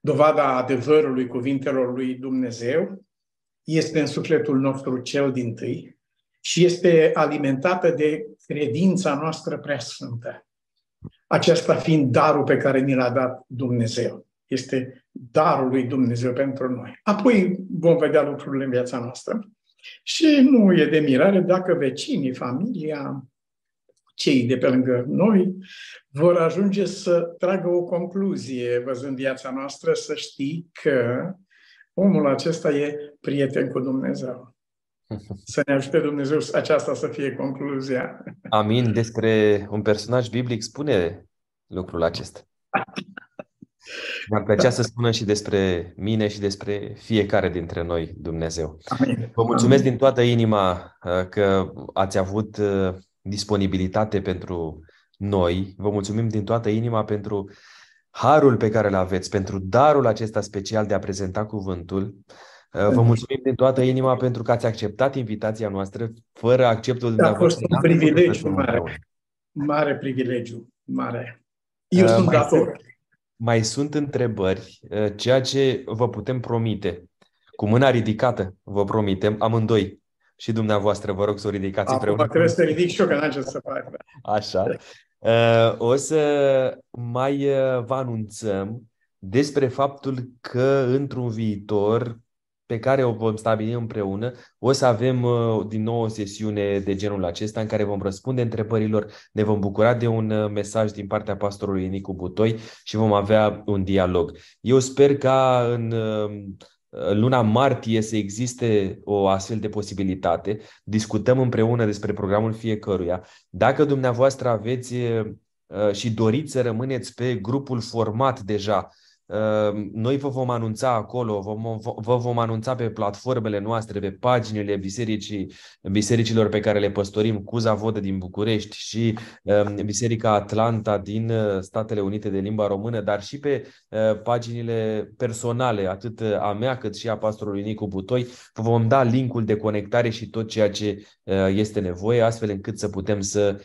dovada adevărului cuvintelor lui Dumnezeu este în sufletul nostru cel din tâi și este alimentată de credința noastră preasfântă. Acesta fiind darul pe care ni l-a dat Dumnezeu. Este darul lui Dumnezeu pentru noi. Apoi vom vedea lucrurile în viața noastră. Și nu e de mirare dacă vecinii, familia, cei de pe lângă noi vor ajunge să tragă o concluzie văzând viața noastră, să știi că omul acesta e prieten cu Dumnezeu. [LAUGHS] Să ne ajute Dumnezeu aceasta să fie concluzia. Amin. Despre un personaj biblic spune lucrul acesta. [LAUGHS] Mi-ar plăcea să spună și despre mine și despre fiecare dintre noi, Dumnezeu. Amin. Vă mulțumesc Amin. din toată inima uh, că ați avut uh, disponibilitate pentru noi. Vă mulțumim din toată inima pentru harul pe care îl aveți, pentru darul acesta special de a prezenta cuvântul. Uh, vă mulțumim din toată inima pentru că ați acceptat invitația noastră fără acceptul dumneavoastră. A fost un privilegiu mare. Mare privilegiu. Mare. Eu uh, sunt mai dator. Sunt, mai sunt întrebări, uh, ceea ce vă putem promite. Cu mâna ridicată, vă promitem, amândoi. Și dumneavoastră, vă rog să o ridicați Acum împreună. trebuie să ridic și eu, că n-am ce să fac. Așa. Uh, o să mai vă anunțăm despre faptul că într-un viitor pe care o vom stabili împreună. O să avem uh, din nou o sesiune de genul acesta în care vom răspunde întrebărilor, ne vom bucura de un uh, mesaj din partea pastorului Nicu Butoi și vom avea un dialog. Eu sper ca în uh, luna martie să existe o astfel de posibilitate. Discutăm împreună despre programul fiecăruia. Dacă dumneavoastră aveți și doriți să rămâneți pe grupul format deja Ehm, noi vă vom anunța acolo, vă vom anunța pe platformele noastre, pe paginile bisericii, bisericilor pe care le păstorim, Cuza Vodă din București și ehm, Biserica Atlanta din uh, Statele Unite de limba română, dar și pe uh, paginile personale, atât a mea cât și a pastorului Nicu Butoi. Vă vom da linkul de conectare și tot ceea ce uh, este nevoie, astfel încât să putem să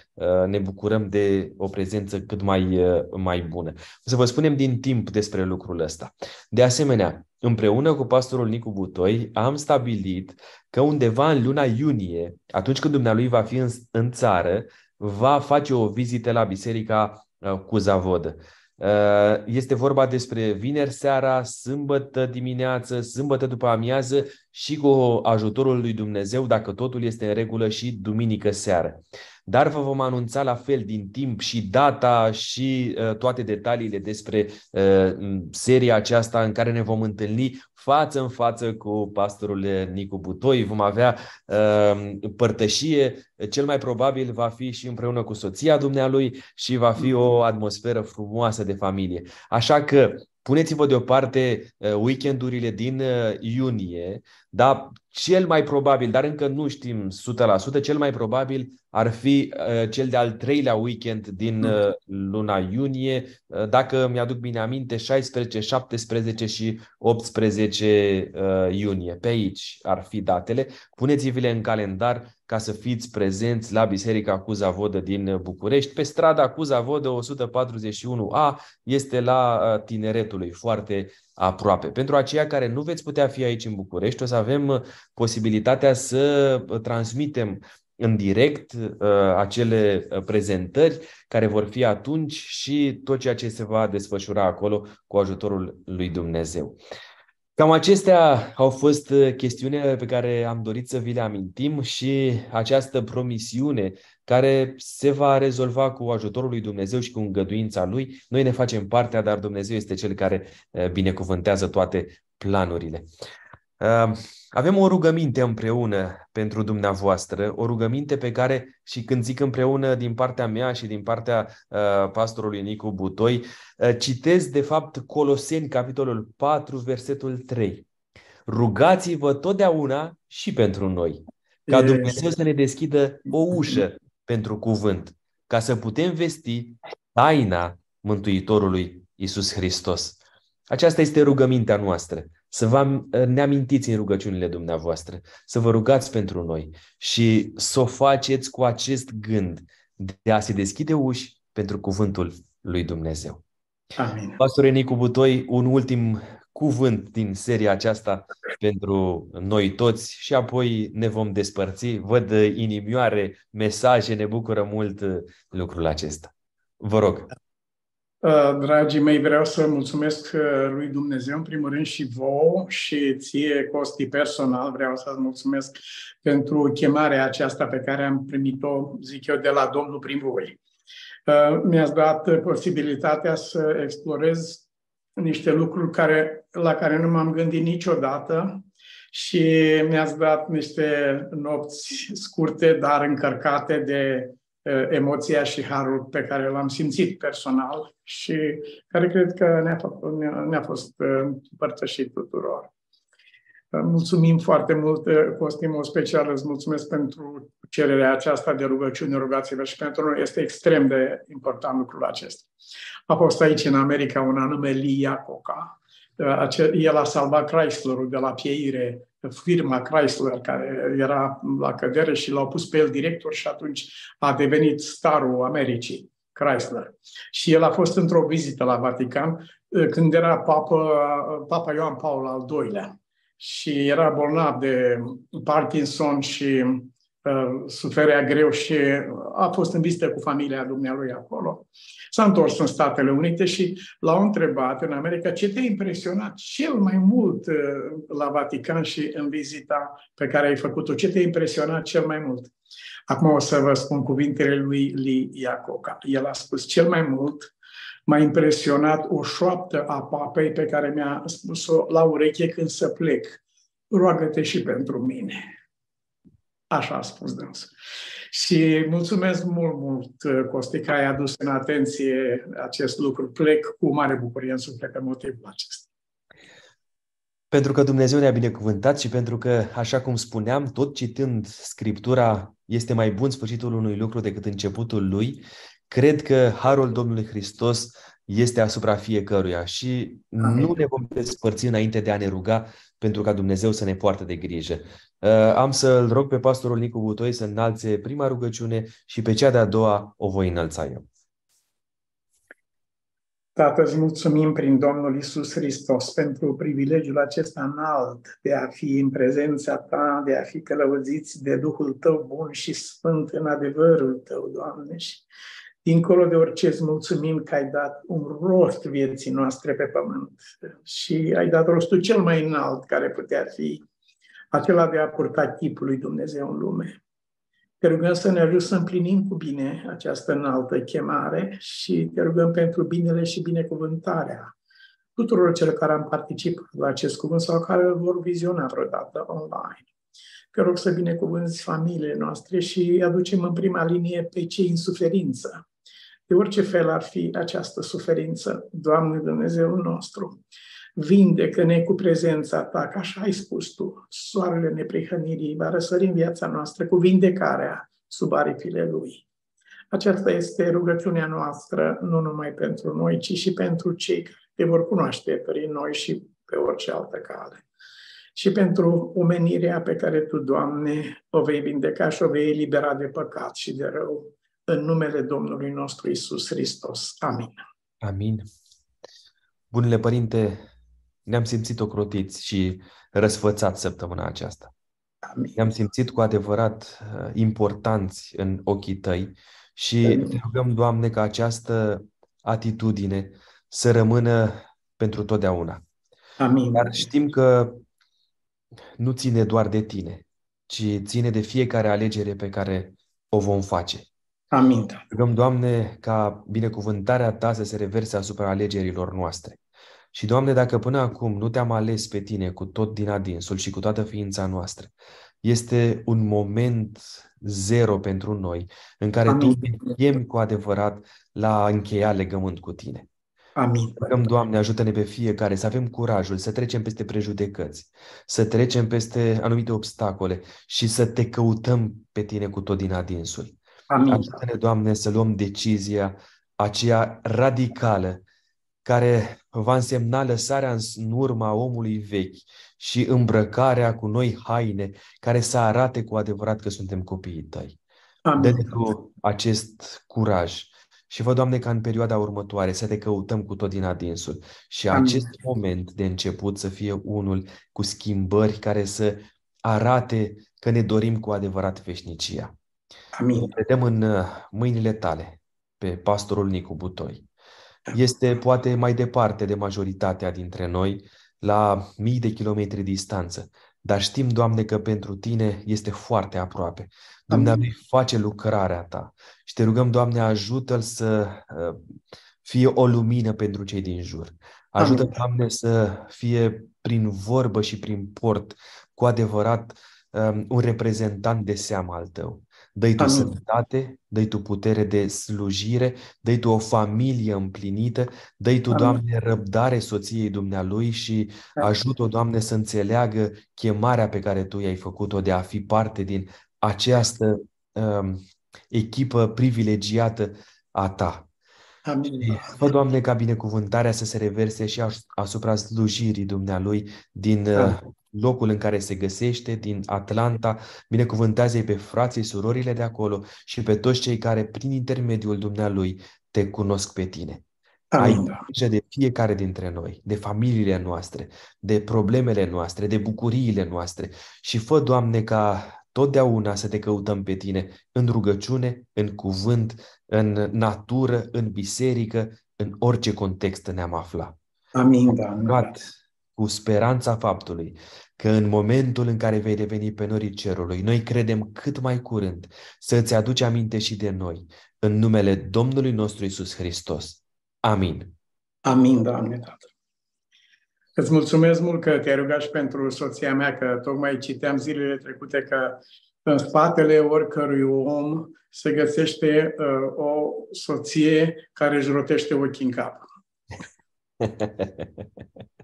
ne bucurăm de o prezență cât mai, mai bună. O să vă spunem din timp despre lucrul ăsta. De asemenea, împreună cu pastorul Nicu Butoi, am stabilit că undeva în luna iunie, atunci când dumnealui va fi în, în țară, va face o vizită la biserica uh, cu Zavodă. Uh, este vorba despre vineri seara, sâmbătă dimineață, sâmbătă după amiază și cu ajutorul lui Dumnezeu, dacă totul este în regulă, și duminică seară dar vă vom anunța la fel din timp și data și uh, toate detaliile despre uh, seria aceasta în care ne vom întâlni față în față cu pastorul Nicu Butoi. Vom avea uh, părtășie, cel mai probabil va fi și împreună cu soția dumnealui și va fi o atmosferă frumoasă de familie. Așa că puneți-vă deoparte uh, weekendurile din uh, iunie, dar cel mai probabil, dar încă nu știm 100%, cel mai probabil ar fi uh, cel de-al treilea weekend din mm. uh, luna iunie, uh, dacă mi-aduc bine aminte, 16, 17 și 18 uh, iunie. Pe aici ar fi datele. Puneți-vi-le în calendar ca să fiți prezenți la Biserica Cuza Vodă din București. Pe strada Cuza Vodă 141A este la uh, Tineretului, foarte aproape. Pentru aceia care nu veți putea fi aici în București, o să avem uh, posibilitatea să uh, transmitem în direct uh, acele prezentări care vor fi atunci și tot ceea ce se va desfășura acolo cu ajutorul lui Dumnezeu. Cam acestea au fost chestiunile pe care am dorit să vi le amintim și această promisiune care se va rezolva cu ajutorul lui Dumnezeu și cu îngăduința lui. Noi ne facem partea, dar Dumnezeu este cel care binecuvântează toate planurile. Avem o rugăminte împreună pentru dumneavoastră, o rugăminte pe care, și când zic împreună din partea mea și din partea uh, pastorului Nicu Butoi, uh, citesc de fapt Coloseni, capitolul 4, versetul 3. Rugați-vă totdeauna și pentru noi, ca Dumnezeu să ne deschidă o ușă pentru cuvânt, ca să putem vesti taina Mântuitorului Isus Hristos. Aceasta este rugămintea noastră să vă ne amintiți în rugăciunile dumneavoastră, să vă rugați pentru noi și să o faceți cu acest gând de a se deschide uși pentru cuvântul lui Dumnezeu. Amin. Pastor Nicu Butoi, un ultim cuvânt din seria aceasta pentru noi toți și apoi ne vom despărți. Văd inimioare, mesaje, ne bucură mult lucrul acesta. Vă rog. Uh, dragii mei, vreau să mulțumesc uh, lui Dumnezeu, în primul rând, și vouă și ție, Costi, personal. Vreau să-ți mulțumesc pentru chemarea aceasta pe care am primit-o, zic eu, de la Domnul prin voi. Uh, mi-ați dat posibilitatea să explorez niște lucruri care, la care nu m-am gândit niciodată și mi-ați dat niște nopți scurte, dar încărcate de Uh, emoția și harul pe care l-am simțit personal și care cred că ne-a, făcut, ne-a, ne-a fost uh, împărtășit tuturor. Uh, mulțumim foarte mult, Costim, special îți mulțumesc pentru cererea aceasta de rugăciune, rugați-vă și pentru noi este extrem de important lucrul acesta. A fost aici în America un anume Lee Iacocca. El a salvat Chryslerul de la pieire firma Chrysler, care era la cădere și l-au pus pe el director și atunci a devenit starul Americii, Chrysler. Și el a fost într-o vizită la Vatican eh, când era papă, Papa Ioan Paul al II-lea și era bolnav de Parkinson și uh, suferea greu și a fost în vizită cu familia dumnealui acolo. S-a întors în Statele Unite și l-au întrebat în America ce te-a impresionat cel mai mult uh, la Vatican și în vizita pe care ai făcut-o. Ce te-a impresionat cel mai mult? Acum o să vă spun cuvintele lui Lee Iacocca. El a spus cel mai mult m-a impresionat o șoaptă a papei pe care mi-a spus-o la ureche când să plec. Roagă-te și pentru mine. Așa a spus dânsul. Și mulțumesc mult, mult, Costi, că ai adus în atenție acest lucru. Plec cu mare bucurie în suflet pe motivul acesta. Pentru că Dumnezeu ne-a binecuvântat și pentru că, așa cum spuneam, tot citând Scriptura, este mai bun sfârșitul unui lucru decât începutul lui, cred că Harul Domnului Hristos este asupra fiecăruia și Amin. nu ne vom despărți înainte de a ne ruga pentru ca Dumnezeu să ne poartă de grijă. Uh, am să-l rog pe pastorul Nicu Butoi să înalțe prima rugăciune și pe cea de-a doua o voi înălța eu. Tată, îți mulțumim prin Domnul Isus Hristos pentru privilegiul acesta înalt de a fi în prezența Ta, de a fi călăuziți de Duhul Tău bun și sfânt în adevărul Tău, Doamne. Și dincolo de orice îți mulțumim că ai dat un rost vieții noastre pe pământ și ai dat rostul cel mai înalt care putea fi acela de a purta chipul lui Dumnezeu în lume. Te rugăm să ne ajut să împlinim cu bine această înaltă chemare și te rugăm pentru binele și binecuvântarea tuturor celor care am participat la acest cuvânt sau care îl vor viziona vreodată online. Te rog să binecuvânți familiile noastre și aducem în prima linie pe cei în suferință. De orice fel ar fi această suferință, Doamne Dumnezeul nostru, vindecă-ne cu prezența ta, ca așa ai spus tu, soarele neprihănirii va răsări în viața noastră cu vindecarea sub aripile lui. Aceasta este rugăciunea noastră, nu numai pentru noi, ci și pentru cei care te vor cunoaște prin noi și pe orice altă cale. Și pentru omenirea pe care Tu, Doamne, o vei vindeca și o vei elibera de păcat și de rău, în numele Domnului nostru Isus Hristos. Amin. Amin. Bunule Părinte, ne-am simțit ocrotiți și răsfățați săptămâna aceasta. Amin. Ne-am simțit cu adevărat uh, importanți în ochii tăi și Amin. te rugăm, Doamne, ca această atitudine să rămână pentru totdeauna. Amin. Dar știm că nu ține doar de tine, ci ține de fiecare alegere pe care o vom face. Amin. Rugăm, Doamne, ca binecuvântarea Ta să se reverse asupra alegerilor noastre Și, Doamne, dacă până acum nu te-am ales pe Tine cu tot din adinsul și cu toată ființa noastră, este un moment zero pentru noi în care Amin. Tu ne chem cu adevărat la a încheia legământ cu Tine. Amin. Rugăm, Doamne, ajută-ne pe fiecare să avem curajul să trecem peste prejudecăți, să trecem peste anumite obstacole și să te căutăm pe Tine cu tot din adinsul. Amin. Ajută-ne, Doamne, să luăm decizia aceea radicală care va însemna lăsarea în urma omului vechi și îmbrăcarea cu noi haine care să arate cu adevărat că suntem copiii tăi. Dă-ne tu acest curaj și vă, Doamne, ca în perioada următoare să te căutăm cu tot din adinsul și Amin. acest moment de început să fie unul cu schimbări care să arate că ne dorim cu adevărat veșnicia. Amin. Vedem în uh, mâinile tale pe pastorul Nicu Butoi. Este poate mai departe de majoritatea dintre noi, la mii de kilometri distanță, dar știm, Doamne, că pentru Tine este foarte aproape. Dumnezeu face lucrarea Ta și te rugăm, Doamne, ajută-L să uh, fie o lumină pentru cei din jur. Ajută, Doamne, să fie prin vorbă și prin port cu adevărat um, un reprezentant de seamă al Tău. Dă-i tu Amin. sănătate, dă-i tu putere de slujire, dă-i tu o familie împlinită, dă-i tu, Amin. Doamne, răbdare soției Dumnealui și ajută-o, Doamne, să înțeleagă chemarea pe care Tu i-ai făcut-o de a fi parte din această um, echipă privilegiată a Ta. Amin. Fă, Doamne, ca binecuvântarea să se reverse și asupra slujirii Dumnealui din Amin locul în care se găsește, din Atlanta, binecuvântează-i pe frații, surorile de acolo și pe toți cei care, prin intermediul Dumnealui, te cunosc pe tine. Amin. Ai grijă de fiecare dintre noi, de familiile noastre, de problemele noastre, de bucuriile noastre și fă, Doamne, ca totdeauna să te căutăm pe tine în rugăciune, în cuvânt, în natură, în biserică, în orice context ne-am aflat. Amin, da cu speranța faptului că în momentul în care vei reveni pe norii cerului, noi credem cât mai curând să îți aduci aminte și de noi, în numele Domnului nostru Isus Hristos. Amin. Amin, Doamne Tatăl. Îți mulțumesc mult că te-ai rugat și pentru soția mea, că tocmai citeam zilele trecute că în spatele oricărui om se găsește uh, o soție care își rotește ochii în cap. [LAUGHS]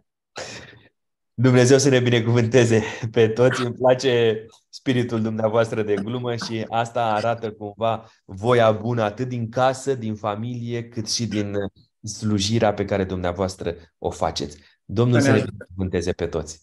Dumnezeu să ne binecuvânteze pe toți. Îmi place spiritul dumneavoastră de glumă și asta arată cumva voia bună atât din casă, din familie, cât și din slujirea pe care dumneavoastră o faceți. Domnul să ne binecuvânteze pe toți.